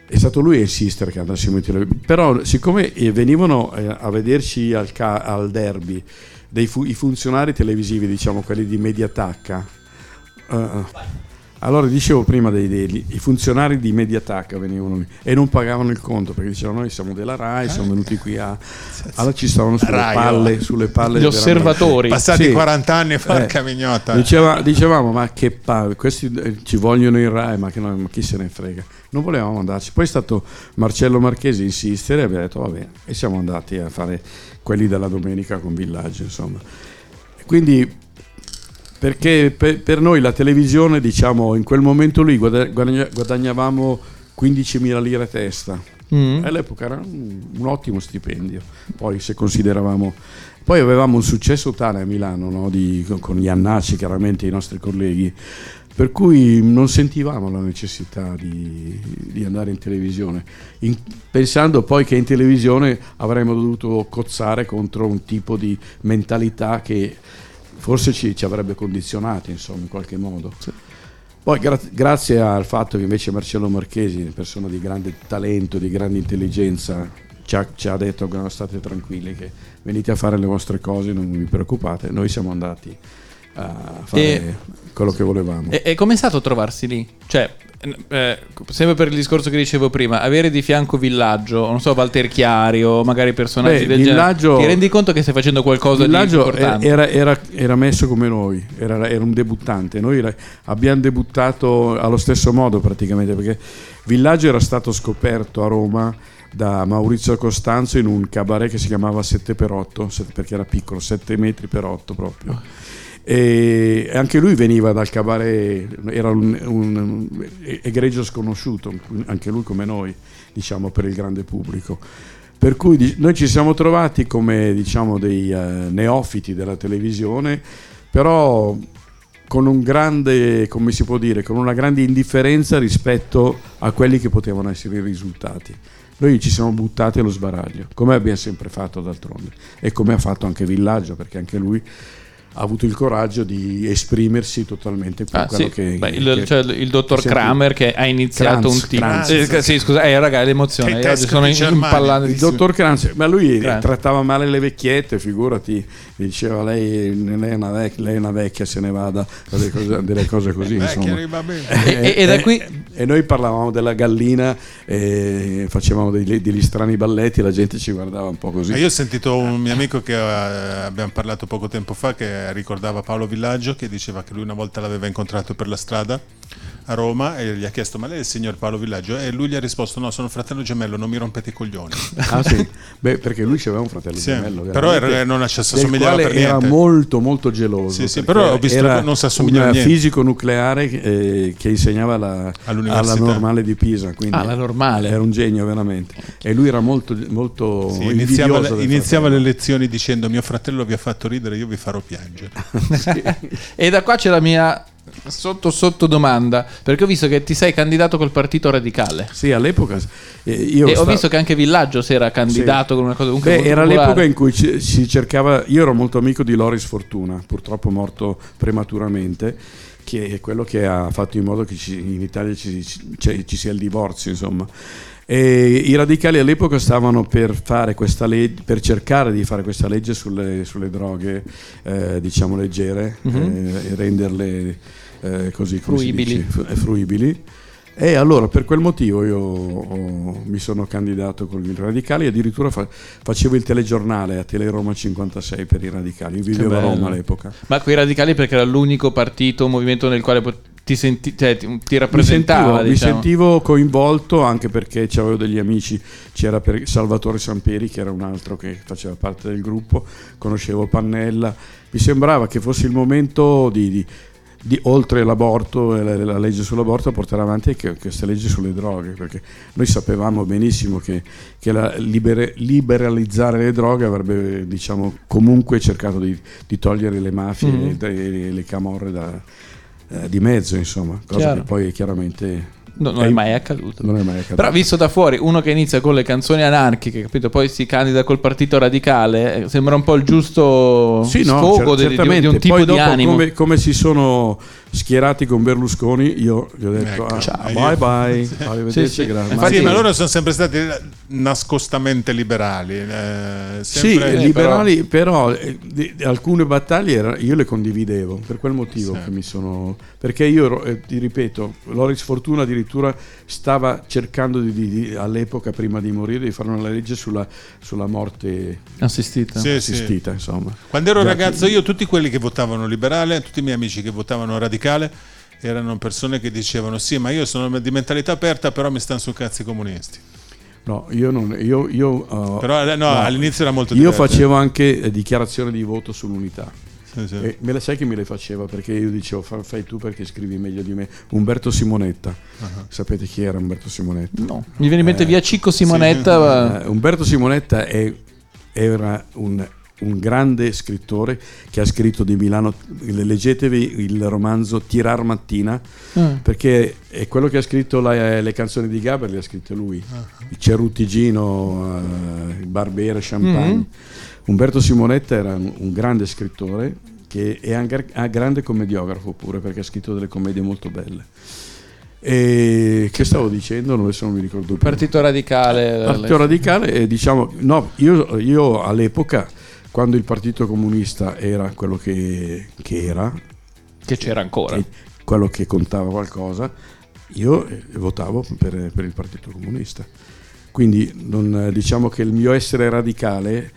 è stato lui a insistere che andassimo in televisione. Però siccome eh, venivano eh, a vederci al, ca- al derby dei fu- i funzionari televisivi, diciamo quelli di Mediatacca, eh, allora dicevo prima dei, dei- i funzionari di Mediattack venivano lì e non pagavano il conto perché dicevano noi siamo della RAI, siamo venuti qui a... Allora ci stavano sulle Rai, palle, sulle palle Gli osservatori. Passati Sì. 40 anni, porca Eh, mignota. Diceva- dicevamo ma che palle, questi eh, ci vogliono in RAI, ma, che noi- ma chi se ne frega. Non volevamo andarci. Poi è stato Marcello Marchesi a insistere e abbiamo detto va bene e siamo andati a fare quelli della domenica con Villaggio, insomma. Quindi perché per, per noi la televisione, diciamo, in quel momento lì guada- guadagna- guadagnavamo 15.000 lire a testa. Mm. All'epoca era un, un ottimo stipendio. Poi se consideravamo... Poi avevamo un successo tale a Milano, no? Di- con- con gli Annacci, chiaramente i nostri colleghi, per cui non sentivamo la necessità di, di andare in televisione, In- pensando poi che in televisione avremmo dovuto cozzare contro un tipo di mentalità che forse ci, ci avrebbe condizionati, insomma, in qualche modo. Poi gra- grazie al fatto che invece Marcello Marchesi, persona di grande talento, di grande intelligenza, ci ha, ci ha detto che no, state tranquilli, che venite a fare le vostre cose, non vi preoccupate, noi siamo andati a fare E- quello che volevamo. E, e com'è stato trovarsi lì? Cioè, eh, sempre per il discorso che dicevo prima, avere di fianco Villaggio, non so, Walter Chiario, magari personaggi Beh, del Villaggio- genere, ti rendi conto che stai facendo qualcosa Villaggio di importante? era, era- era messo come noi, era, era un debuttante. Noi era- abbiamo debuttato allo stesso modo praticamente perché Villaggio era stato scoperto a Roma da Maurizio Costanzo in un cabaret che si chiamava 7x8 se- perché era piccolo, 7 metri per 8 proprio. E anche lui veniva dal cabaret, era un, un- egregio sconosciuto, anche lui come noi, diciamo, per il grande pubblico. Per cui noi ci siamo trovati come diciamo dei eh, neofiti della televisione, però con un grande, dire, con una grande indifferenza rispetto a quelli che potevano essere i risultati. Noi ci siamo buttati allo sbaraglio, come abbiamo sempre fatto d'altronde, e come ha fatto anche Villaggio, perché anche lui ha avuto il coraggio di esprimersi totalmente per Ah, quello sì. che, Beh, il, che- cioè, il dottor Kramer che ha iniziato Kranz, un team. Kranz. Eh, sì, scusa, eh, raga, l'emozione. Io sono impallando Il dottor Kranz, ma lui Kranz. trattava male le vecchiette, figurati, diceva lei, lei, è, una vec- lei è una vecchia, se ne vada, delle cose, delle cose [LAUGHS] così. Va bene. E- e da qui- e noi parlavamo della gallina e facevamo degli, degli strani balletti e la gente ci guardava un po' così. E Io ho sentito un mio amico che eh, abbiamo parlato poco tempo fa che ricordava Paolo Villaggio che diceva che lui una volta l'aveva incontrato per la strada a Roma e gli ha chiesto ma lei è il signor Paolo Villaggio e lui gli ha risposto no sono fratello gemello non mi rompete i coglioni [LAUGHS] Ah sì, Beh, perché lui aveva un fratello Sì, gemello. però era- non ci del assomigliava per era niente. molto molto geloso. Sì, sì, però ho visto era che non si assomigliava a niente. fisico nucleare eh, che insegnava alla, All'università. alla normale di Pisa. Quindi Ah, la normale. Era un genio veramente. E lui era molto, molto Sì, iniziava, invidioso del iniziava le lezioni dicendo mio fratello vi ha fatto ridere io vi farò piangere [LAUGHS] e da qua c'è la mia sotto sotto domanda, perché ho visto che ti sei candidato col partito radicale. Sì, all'epoca eh, io E ho sta- visto che anche Villaggio si era candidato con una cosa comunque Beh, era popolare. l'epoca in cui ci- si cercava. Io ero molto amico di Loris Fortuna, purtroppo morto prematuramente, che è quello che ha fatto in modo che ci- in Italia ci, ci- ci sia il divorzio, insomma. E I radicali all'epoca stavano per fare questa legge, per cercare di fare questa legge sulle, sulle droghe, eh, diciamo leggere, eh, e renderle eh, così Fruibili. dice, fru- fruibili. E allora per quel motivo io ho- mi sono candidato con i radicali, addirittura fa- facevo il telegiornale a Teleroma 56 per i radicali, io vivevo a. Roma all'epoca. Ma quei radicali perché era l'unico partito, un movimento nel quale pot- ti, senti- cioè, ti, ti Mi sentivo, rappresentava. mi diciamo. sentivo coinvolto anche perché avevo degli amici, c'era Salvatore Samperi che era un altro che faceva parte del gruppo, conoscevo Pannella, mi sembrava che fosse il momento di, di- di, oltre l'aborto e la, la legge sull'aborto portare avanti anche queste leggi sulle droghe, perché noi sapevamo benissimo che, che la libere- liberalizzare le droghe avrebbe diciamo, comunque cercato di, di togliere le mafie Mhm. e, e le camorre da, eh, di mezzo, insomma, cosa Chiaro. che poi chiaramente No, non è mai accaduto. non è mai accaduto. Però visto da fuori, uno che inizia con le canzoni anarchiche, capito? Poi si candida col partito radicale, eh, sembra un po' il giusto Sì, no, sfogo cer- di- di, di un tipo Poi di dopo, animo. Come, come si sono schierati con Berlusconi, io gli ho detto Ecco, ah, ciao. bye bye, arrivederci, Sì, sì. grazie. Infatti- sì ma loro sono sempre stati nascostamente liberali eh, Sì, eh, liberali, però, eh, di- di alcune battaglie era- io le condividevo per quel motivo Sì. che mi sono. Perché io, eh, ti ripeto, Loris Fortuna addirittura stava cercando di, di- di- all'epoca, prima di morire, di fare una legge sulla, sulla morte Assistita. Sì, sì. assistita, insomma. Quando ero Già ragazzo io, tutti quelli che votavano liberale, tutti i miei amici che votavano radicale, erano persone che dicevano sì, ma io sono di mentalità aperta, però mi stanno sul cazzo i comunisti. No, io non. Io, io, uh, Però eh, no, all'inizio era molto io diverso. facevo anche eh, dichiarazione di voto sull'unità. Sì, sì. E me la sai che me le faceva perché io dicevo fa- fai tu perché scrivi meglio di me. Umberto Simonetta. Uh-huh. Sapete chi era Umberto Simonetta? No, mi viene in mente Eh, via Cicco Simonetta. ma- Eh, Umberto Simonetta è- era un, un grande scrittore che ha scritto di Milano. Leggetevi il romanzo Tirar Mattina Mm. perché è quello che ha scritto la- le canzoni di Gaber, le ha scritte lui. Uh-huh. Il Cerrutigino, eh, il Barbiere, Champagne. Mhm. Umberto Simonetta era un, grande scrittore che è un gra- un grande commediografo pure perché ha scritto delle commedie molto belle. E che stavo dicendo? Non adesso non mi ricordo più. Partito radicale. Partito radicale, eh, diciamo, no, io, io all'epoca, quando il Partito Comunista era quello che, che era, Che c'era ancora. che- quello che contava qualcosa, io eh, votavo per, per il Partito Comunista. Quindi non, eh, diciamo che il mio essere radicale eh,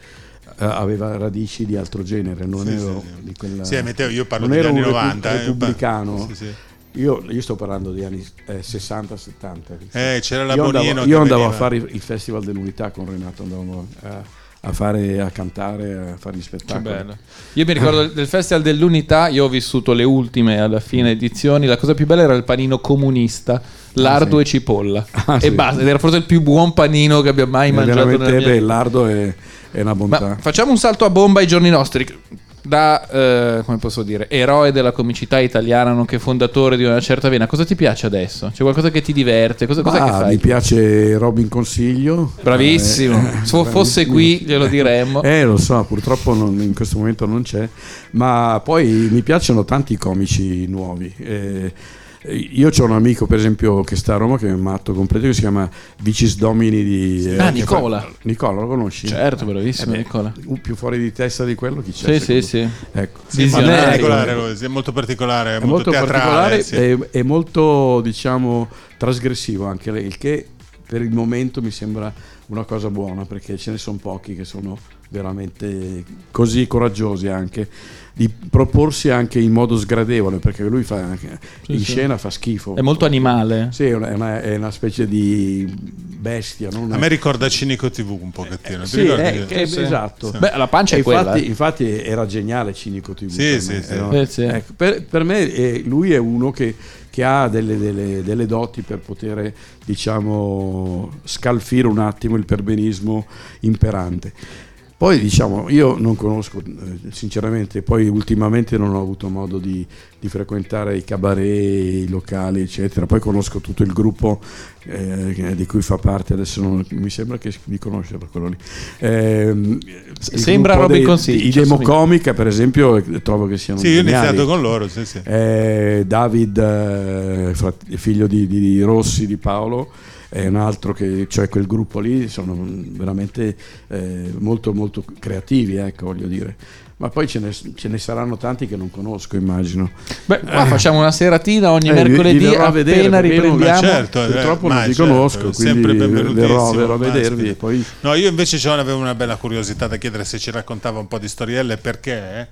aveva radici di altro genere, non Sì, ero sì, di quella... Sì, Matteo, io parlo non degli ero anni un repu- 90. eh, repubblicano. Sì, sì. Io, io sto parlando degli anni eh, 60-70. Eh, c'era la io andavo, Bonino io che andavo a veniva- fare il Festival dell'Unità con Renato, andavamo a, a fare, a cantare, a fare gli Che spettacoli. bello. Io mi ricordo del Festival dell'Unità, io ho vissuto le ultime alla fine edizioni, la cosa più bella era il panino comunista, lardo sì. e cipolla. Ah, e sì. basta, ed era forse il più buon panino che abbia mai È mangiato nella veramente mia beh, lardo è, è una bontà. Ma facciamo un salto a bomba ai giorni nostri. Da, eh, come posso dire, eroe della comicità italiana, nonché fondatore di una certa vena, cosa ti piace adesso? C'è qualcosa che ti diverte? Cosa, che Ah, fai? mi piace Robin Consiglio. Bravissimo. Eh, Se fosse qui glielo diremmo. Eh, lo so, purtroppo non- in questo momento non c'è, ma poi mi piacciono tanti comici nuovi. Eh, io ho un amico, per esempio, che sta a Roma, che è un matto completo, che si chiama Vicis Domini di... eh, Ah, Nicola. fa- Nicola, lo conosci? Certo, bravissimo Eh Nicola. un più fuori di testa di quello chi c'è? Sì, sì, secondo- sì. Ecco. Sì, Visionario. molto Ma lei- particolare, lui, sì, è molto particolare, è è molto teatrale. sì. e è molto diciamo trasgressivo anche lei, il che per il momento mi sembra una cosa buona perché ce ne sono pochi che sono veramente così coraggiosi anche di proporsi anche in modo sgradevole perché lui fa anche- Sì, in sì. scena fa schifo È molto animale. sì, è una, è una- è specie di bestia non A me ricorda Cinico TV un pochettino. ti sì, è- che- Sì. esatto Beh, la pancia E è quella. infatti, eh. infatti era geniale Cinico TV. Sì, per sì, me, Eh, sì. ecco, per, per me eh, lui è uno che, che ha delle, delle- delle doti per poter, diciamo, scalfire un attimo il perbenismo imperante. Poi diciamo, io non conosco eh, sinceramente, poi ultimamente non ho avuto modo di, di frequentare i cabaret, i locali, eccetera. Poi conosco tutto il gruppo eh, di cui fa parte, adesso non- mi sembra che mi conosce per quello lì. Il Sembra Robin Consiglio, I ci assomiglia. Democomica, per esempio, eh, trovo che siano Sì, io ho geniali. iniziato con loro, sì, sì. Eh, David, eh, figlio di, di Rossi, di Paolo, è un altro che, cioè quel gruppo lì, sono veramente eh, molto molto creativi, ecco, voglio dire. Ma poi ce ne, ce ne saranno tanti che non conosco, immagino. Beh, qua facciamo una seratina ogni Eh, mercoledì a vedere, appena non- riprendiamo. Certo, eh, Purtroppo non li certo, conosco, sempre quindi benvenutissimo, verrò, verrò a vedervi. E poi No, io invece ce avevo una bella curiosità da chiedere se ci raccontava un po' di storielle perché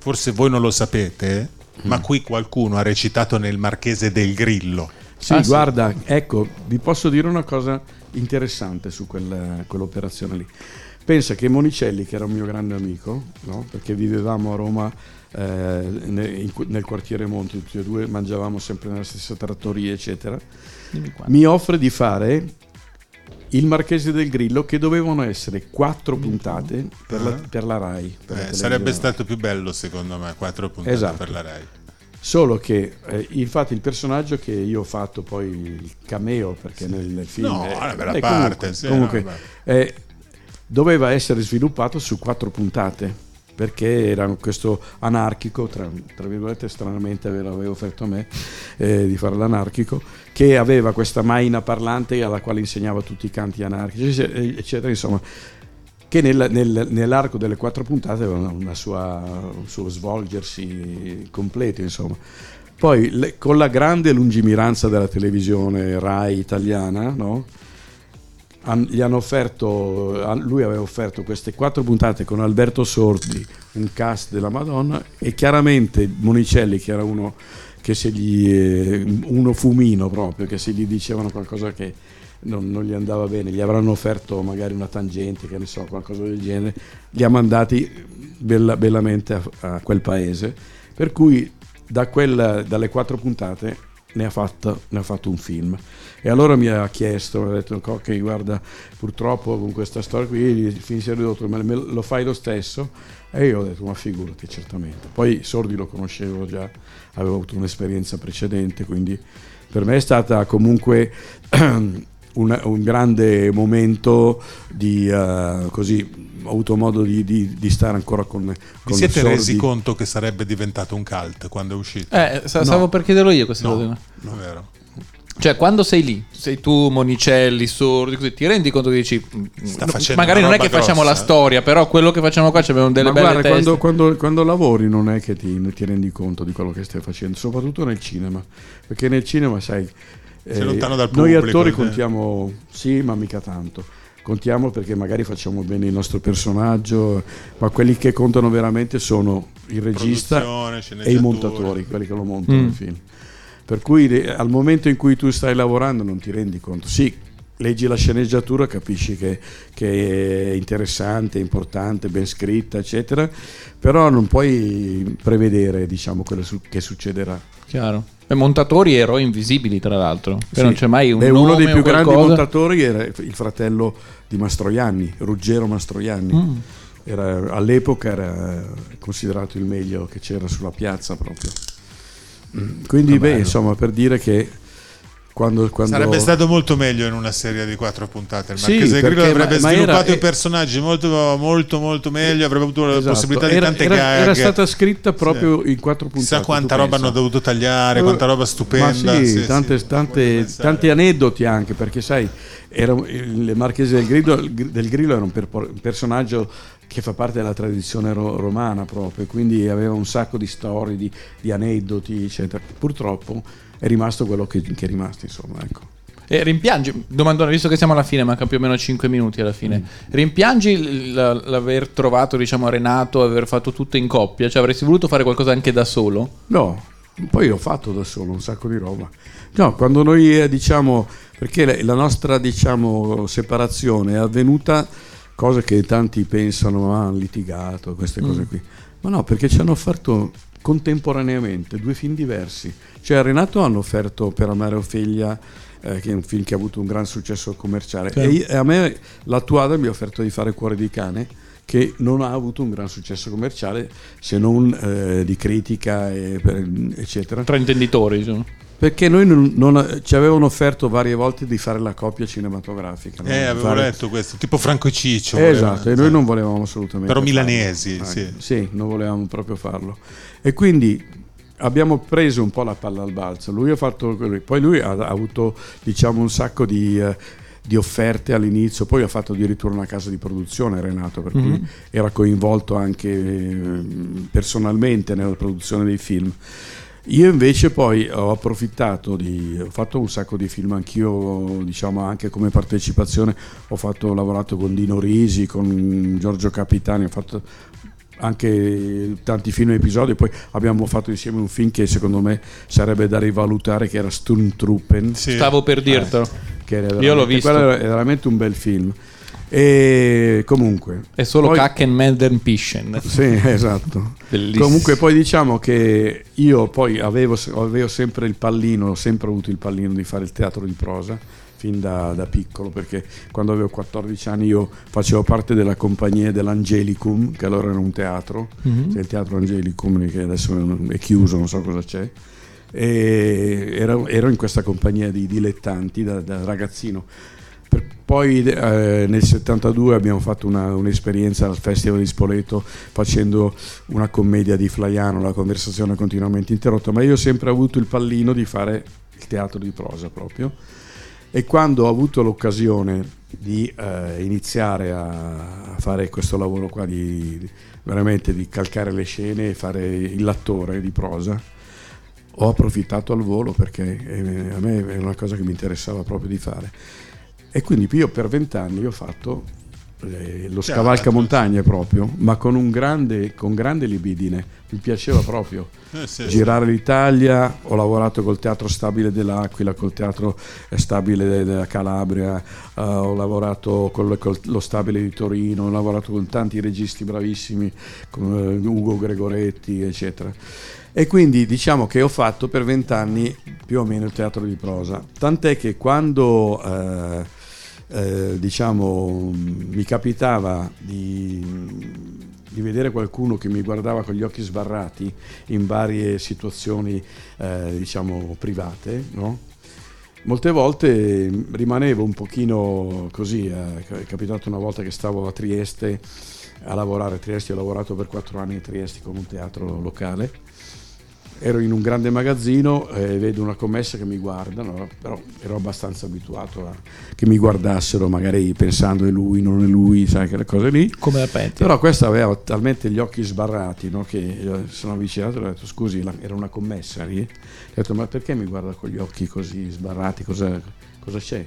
forse voi non lo sapete, Mm. ma qui qualcuno ha recitato nel Marchese del Grillo. Sì, Ah, sì. guarda, ecco, vi posso dire una cosa interessante su quel- quell'operazione lì. Pensa che Monicelli, che era un mio grande amico, no? perché vivevamo a Roma eh, nel quartiere Monti, tutti e due, mangiavamo sempre nella stessa trattoria, eccetera, Dimmi qua. mi offre di fare il Marchese del Grillo, che dovevano essere quattro puntate per la, Ah. per la RAI. per la Eh, sarebbe stato più bello secondo me, quattro puntate Esatto. per la Rai. Solo che eh, infatti il personaggio che io ho fatto poi il cameo perché nel, nel film No, è- una bella eh, parte, comunque, sì, comunque, no, eh, doveva essere sviluppato su quattro puntate perché era questo anarchico tra, tra virgolette stranamente aveva- aveva offerto a me eh, di fare l'anarchico che aveva questa maina parlante alla quale insegnava tutti i canti anarchici eccetera insomma che nel- nel- nell'arco delle quattro puntate aveva una, sua, un suo svolgersi completo, insomma. Poi le- con la grande lungimiranza della televisione RAI italiana, no? Han- gli hanno offerto, lui aveva offerto queste quattro puntate con Alberto Sordi, un cast della Madonna, e chiaramente Monicelli, che era uno che se gli eh, uno fumino proprio, che se gli dicevano qualcosa che non, non gli andava bene, gli avranno offerto magari una tangente, che ne so, qualcosa del genere, li ha mandati bella- bellamente a, a quel paese. Per cui da quella- dalle quattro puntate ne ha, fatto, ne ha fatto un film. E allora mi ha chiesto, mi ha detto, ok, guarda, purtroppo con questa storia qui il film si è ridotto, ma lo fai lo stesso? E io ho detto, ma figurati, certamente. Poi Sordi lo conoscevo già, avevo avuto un'esperienza precedente, quindi per me è stata comunque [CLEARS THROAT] un, un grande momento di eh, così ho avuto modo di, di- di stare ancora con, Vi con siete sordi. resi conto che sarebbe diventato un cult quando è uscito? Eh, sa- No. stavo per chiederlo io questa cosa. no, non è vero. Cioè, quando sei lì, sei tu, Monicelli, sordi, così, ti rendi conto che dici. Sta "Mm, facendo magari non è che roba facciamo la grossa." storia, però quello che facciamo qua abbiamo delle Ma belle guarda, teste. quando, quando- quando lavori non è che ti, ti rendi conto di quello che stai facendo, soprattutto nel cinema, perché nel cinema sai, eh, Sei lontano dal noi pubblico, attori eh. contiamo, sì, ma mica tanto, contiamo perché magari facciamo bene il nostro personaggio, ma quelli che contano veramente sono il regista e i montatori, quelli che lo montano Mm. il film. Per cui al momento in cui tu stai lavorando non ti rendi conto. Sì, leggi la sceneggiatura, capisci che, che è interessante, importante, ben scritta, eccetera, però non puoi prevedere diciamo, quello su- che succederà. Chiaro. E montatori eroi invisibili, tra l'altro. Sì. non c'è mai un Beh, uno dei più grandi montatori era il fratello di Mastroianni, Ruggero Mastroianni. Mm. Era- all'epoca era considerato il meglio che c'era sulla piazza proprio. Mm, Quindi, beh, insomma, per dire che quando, quando Sarebbe stato molto meglio in una serie di quattro puntate. Il Sì, Marchese Grillo perché- avrebbe ma- sviluppato i personaggi molto, molto, molto meglio. Avrebbe avuto la Esatto, possibilità di era, tante era- gag. era stata scritta proprio in quattro puntate. Chissà quanta roba pensa. hanno dovuto tagliare, Eh, quanta roba stupenda. Sì, Sì, tante, sì, tante- tanti aneddoti anche, perché sai, era, il Marchese del Grillo, del Grillo era un, per- un personaggio che fa parte della tradizione ro- romana proprio, quindi aveva un sacco di storie, di, di aneddoti, eccetera. Purtroppo è rimasto quello che, che è rimasto, insomma, ecco. E rimpiangi, domandone, visto che siamo alla fine, manca più o meno 5 minuti alla fine. Mm. Rimpiangi l'aver trovato, diciamo, Renato, aver fatto tutto in coppia? Cioè, avresti voluto fare qualcosa anche da solo? No, poi ho fatto da solo un sacco di roba. No, quando noi eh, diciamo, perché la- nostra diciamo separazione è avvenuta, cosa che tanti pensano, ah, hanno litigato, queste cose qui. Ma no, perché ci hanno offerto contemporaneamente due film diversi. Cioè a Renato hanno offerto Per amare Ophelia, eh, che è un film che ha avuto un gran successo commerciale, e, io- e a me la Tuada mi ha offerto di fare Cuore di cane, che non ha avuto un gran successo commerciale se non eh, di critica e per- eccetera Tra intenditori, diciamo. Perché noi non, non- ci avevano offerto varie volte di fare la coppia cinematografica no? Eh, avevo fare- letto questo, tipo Franco e Ciccio. Eh, esatto e noi non volevamo assolutamente Però farlo. milanesi, Eh, sì. sì non volevamo proprio farlo e quindi abbiamo preso un po' la palla al balzo lui ha fatto quello- poi lui ha, ha avuto diciamo un sacco di eh, di offerte all'inizio, poi ha fatto addirittura una casa di produzione Renato, per Mhm. cui era coinvolto anche eh, personalmente nella produzione dei film. Io invece poi ho approfittato di, ho fatto un sacco di film anch'io, diciamo anche come partecipazione, ho, fatto, ho lavorato con Dino Risi, con Giorgio Capitani, ho fatto anche tanti film e episodi, poi abbiamo fatto insieme un film che secondo me sarebbe da rivalutare, che era Sturmtruppen, Sì. Stavo per dirtelo. che era Io l'ho visto. quello era veramente un bel film. E comunque... È solo poi- Kacken Melden Pischen. Sì, esatto. Bellissimo. Comunque poi diciamo che io poi avevo, avevo sempre il pallino, ho sempre avuto il pallino di fare il teatro di prosa fin da, da piccolo perché quando avevo 14 anni io facevo parte della compagnia dell'Angelicum che allora era un teatro, Mhm. c'è il teatro Angelicum che adesso è chiuso, non so cosa c'è e ero, ero in questa compagnia di dilettanti da, da ragazzino. Poi eh, nel 72 abbiamo fatto una- un'esperienza al Festival di Spoleto facendo una commedia di Flaiano, la conversazione continuamente interrotta, ma io ho sempre avuto il pallino di fare il teatro di prosa proprio e quando ho avuto l'occasione di eh, iniziare a, fare questo lavoro qua, di, di- veramente di calcare le scene e fare l'attore di prosa, ho approfittato al volo perché eh, a me è una cosa che mi interessava proprio di fare. E quindi io per vent'anni ho fatto eh, lo scavalcamontagne proprio, ma con, un grande, con grande libidine, mi piaceva proprio Eh, sì, sì. girare l'Italia, ho lavorato col Teatro Stabile dell'Aquila, col Teatro Stabile de- della Calabria, eh, ho lavorato con lo Stabile di Torino, ho lavorato con tanti registi bravissimi, come Ugo Gregoretti, eccetera. E quindi diciamo che ho fatto per vent'anni più o meno il teatro di prosa, tant'è che quando eh, eh, diciamo mi capitava di, di vedere qualcuno che mi guardava con gli occhi sbarrati in varie situazioni eh, diciamo private, no? molte volte rimanevo un pochino così, eh, è capitato una volta che stavo a Trieste a lavorare a Trieste, ho lavorato per quattro anni a Trieste con un teatro locale ero in un grande magazzino e vedo una commessa che mi guarda, no? però ero abbastanza abituato a che mi guardassero, magari pensando è lui, non è lui, sai che le cose lì. Come la petti. Però questa aveva talmente gli occhi sbarrati no? che io sono avvicinato e ho detto scusi, era una commessa lì. Ho detto ma perché mi guarda con gli occhi così sbarrati, cosa, cosa c'è?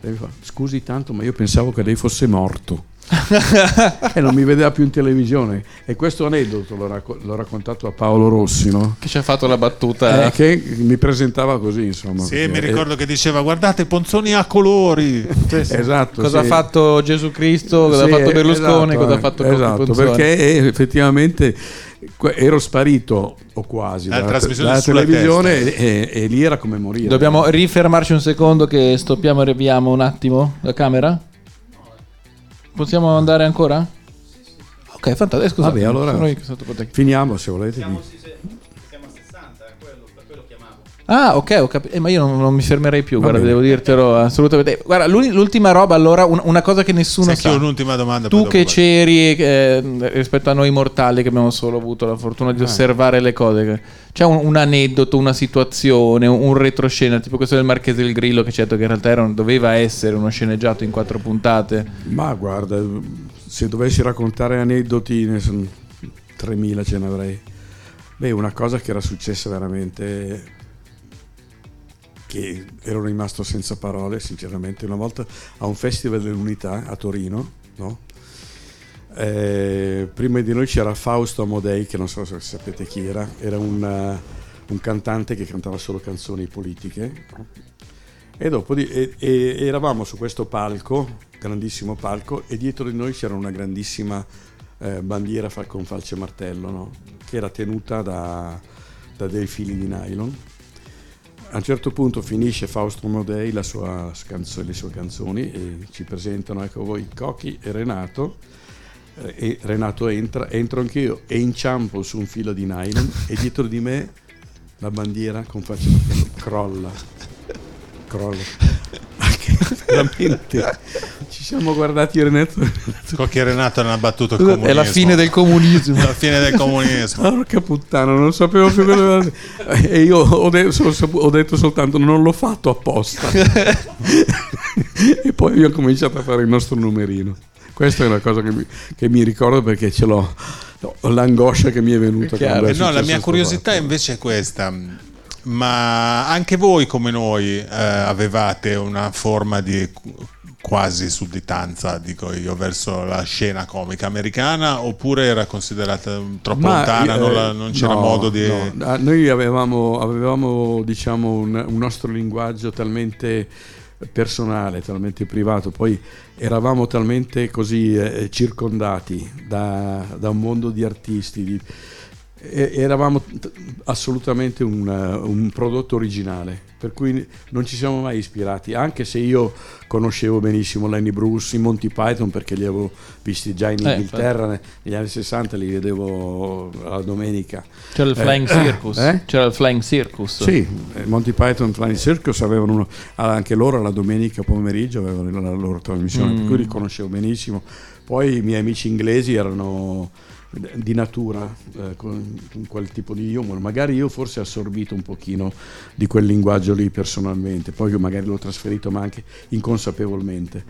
E mi fa, scusi tanto ma io pensavo che lei fosse morto. [LAUGHS] e non mi vedeva più in televisione e questo aneddoto l'ho, racco- l'ho raccontato a Paolo Rossi no? Che ci ha fatto la battuta. Eh, che mi presentava così insomma Sì, mi ricordo che diceva guardate Ponzoni a colori. [LAUGHS] eh, esatto Cosa sì. ha fatto Gesù Cristo? Cosa Sì, ha fatto Berlusconi? esatto, cosa ha eh, fatto Cocchi esatto Ponzoni? perché eh, effettivamente ero sparito o quasi Dalla dalla, trasmissione dalla televisione e, e lì era come morire Dobbiamo rifermarci un secondo che stoppiamo e riavviamo un attimo la camera? Possiamo andare ancora? Ok, fantastico. Scusate, Vabbè, allora- finiamo se volete Ah, ok, ho capito. Eh, ma io non, non mi fermerei più, Va guarda, bene. devo dirtelo assolutamente. Eh, Guarda, l'ultima roba, allora, un- una cosa che nessuno Sai che sa. ho un'ultima domanda. Tu che vai. c'eri eh, rispetto a noi mortali che abbiamo solo avuto la fortuna di osservare le cose, che- c'è un, un aneddoto, una situazione, un, un retroscena, tipo questo del Marchese del Grillo che detto che in realtà era un- doveva essere uno sceneggiato in quattro puntate. ma guarda se dovessi raccontare aneddoti ne sono 3000 ce ne avrei beh una cosa che era successa veramente che ero rimasto senza parole sinceramente una volta a un festival dell'unità a Torino no? Eh, prima di noi c'era Fausto Amodei che non so se sapete chi era era un, eh, un cantante che cantava solo canzoni politiche e dopo di- e- e- eravamo su questo palco grandissimo palco e dietro di noi c'era una grandissima eh, bandiera con falce e martello no? che era tenuta da, da dei fili di nylon a un certo punto finisce Fausto Modei la sua canzo- le sue canzoni e ci presentano ecco voi Cocchi e Renato. Eh, e Renato entra, entro anch'io e inciampo su un filo di nylon e dietro di me la bandiera con faccia crolla. Crolla. [LAUGHS] Veramente siamo guardati Renato Cocchi e Renato [LAUGHS] hanno battuto il È comunismo. [LAUGHS] la fine del comunismo. La fine del comunismo. Porca puttana, non sapevo più cosa E io ho, de- ho detto soltanto non l'ho fatto apposta. e poi abbiamo cominciato a fare il nostro numerino. Questa è una cosa che mi, che mi ricordo perché ce l'ho. ho l'angoscia che mi è venuta. È no, la mia curiosità fatto. invece è questa. Ma anche voi, come noi, eh, avevate una forma di quasi sudditanza, dico io, verso la scena comica americana oppure era considerata troppo Ma, lontana, eh, non, la- non c'era no, modo di... no. Ah, Noi avevamo, avevamo diciamo, un, un nostro linguaggio talmente personale, talmente privato, poi eravamo talmente così eh, circondati da, da un mondo di artisti, di- e- eravamo t- assolutamente un, eh, un prodotto originale, per cui non ci siamo mai ispirati, anche se io conoscevo benissimo Lenny Bruce, i Monty Python perché li avevo visti già in Eh, Inghilterra ne- negli anni 60, li vedevo la domenica. C'era il Eh, Flying Circus. eh? C'era il Flying Circus. Sì, eh, Monty Python Flying Circus avevano uno- ah, anche loro la domenica pomeriggio avevano la loro trasmissione, per Mm. cui li conoscevo benissimo. Poi i miei amici inglesi erano di natura eh, con, con quel tipo di humor. Magari io forse ho assorbito un pochino di quel linguaggio lì personalmente poi io magari l'ho trasferito ma anche inconsapevolmente.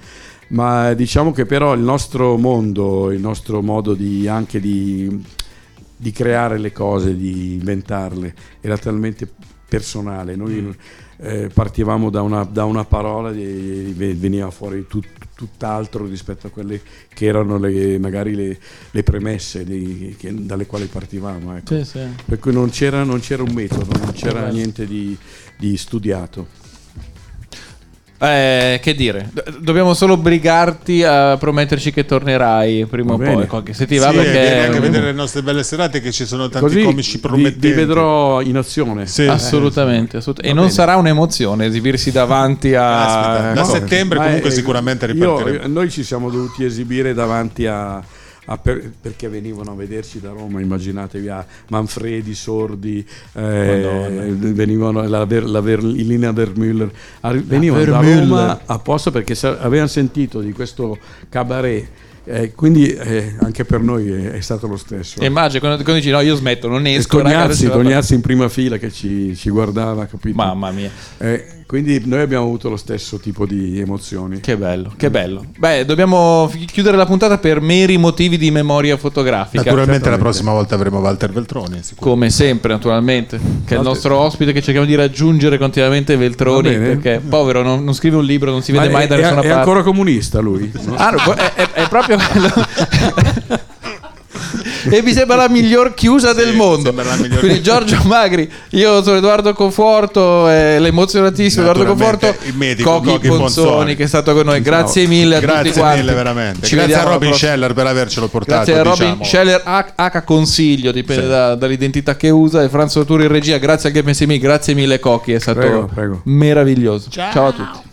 Ma diciamo che però il nostro mondo il nostro modo di anche di, di creare le cose di inventarle era talmente personale. Noi eh, partivamo da una, da una parola e veniva fuori tut- tutt'altro rispetto a quelle che erano le, magari le, le premesse di- che- dalle quali partivamo. ecco. Sì, sì. Per cui non c'era, non c'era un metodo, non c'era niente di, di studiato. Eh, che dire, Do- dobbiamo solo obbligarti a prometterci che tornerai prima o poi. qualche- Se ti va, Sì, perché vieni anche a vedere le nostre belle serate che ci sono tanti Così comici promettenti. vi vedrò in azione. Sì. Assolutamente, assolut- e non bene. sarà un'emozione esibirsi davanti a. Aspetta, da No. settembre Ma comunque è- sicuramente io- ripartiremo. noi ci siamo dovuti esibire davanti a per- perché venivano a vederci da Roma, immaginatevi a Manfredi, Sordi, eh, venivano la, Ver- la Ver- Ilina Vermüller, arri- venivano da. Roma apposta perché sa- avevano sentito di questo cabaret. eh, quindi eh, anche per noi è, è stato lo stesso. Immagino quando, quando dici no, io smetto, non esco. Tognazzi, la- Tognazzi in prima fila che ci, ci guardava, capito? Mamma mia, Eh, quindi noi abbiamo avuto lo stesso tipo di emozioni. che bello, che bello. Beh, dobbiamo chiudere la puntata per meri motivi di memoria fotografica. Naturalmente la prossima volta avremo Walter Veltroni. Come sempre, naturalmente, che è il nostro ospite che cerchiamo di raggiungere continuamente Veltroni. Perché povero non, non scrive un libro, non si vede Ma mai è, da è- nessuna è parte. ancora comunista lui? no? Ah, è, è- è proprio [LAUGHS] quello. E mi sembra la miglior chiusa del mondo. sembra la miglior- Quindi Giorgio Magri, io sono Edoardo Conforto, eh, l'emozionatissimo Edoardo Conforto, il medico Cocchi Cocchi Ponzoni, Ponzoni. che è stato con noi. Grazie mille a tutti Grazie quanti. mille veramente. Ci Grazie a Robin. Scheller per avercelo portato. Grazie a Robin diciamo. Scheller H, H consiglio, dipende Sì. da- dall'identità che usa. E Franzo Turi in regia, grazie al Game SMI, grazie mille Cocchi, è stato Prego, prego. meraviglioso. Ciao a tutti.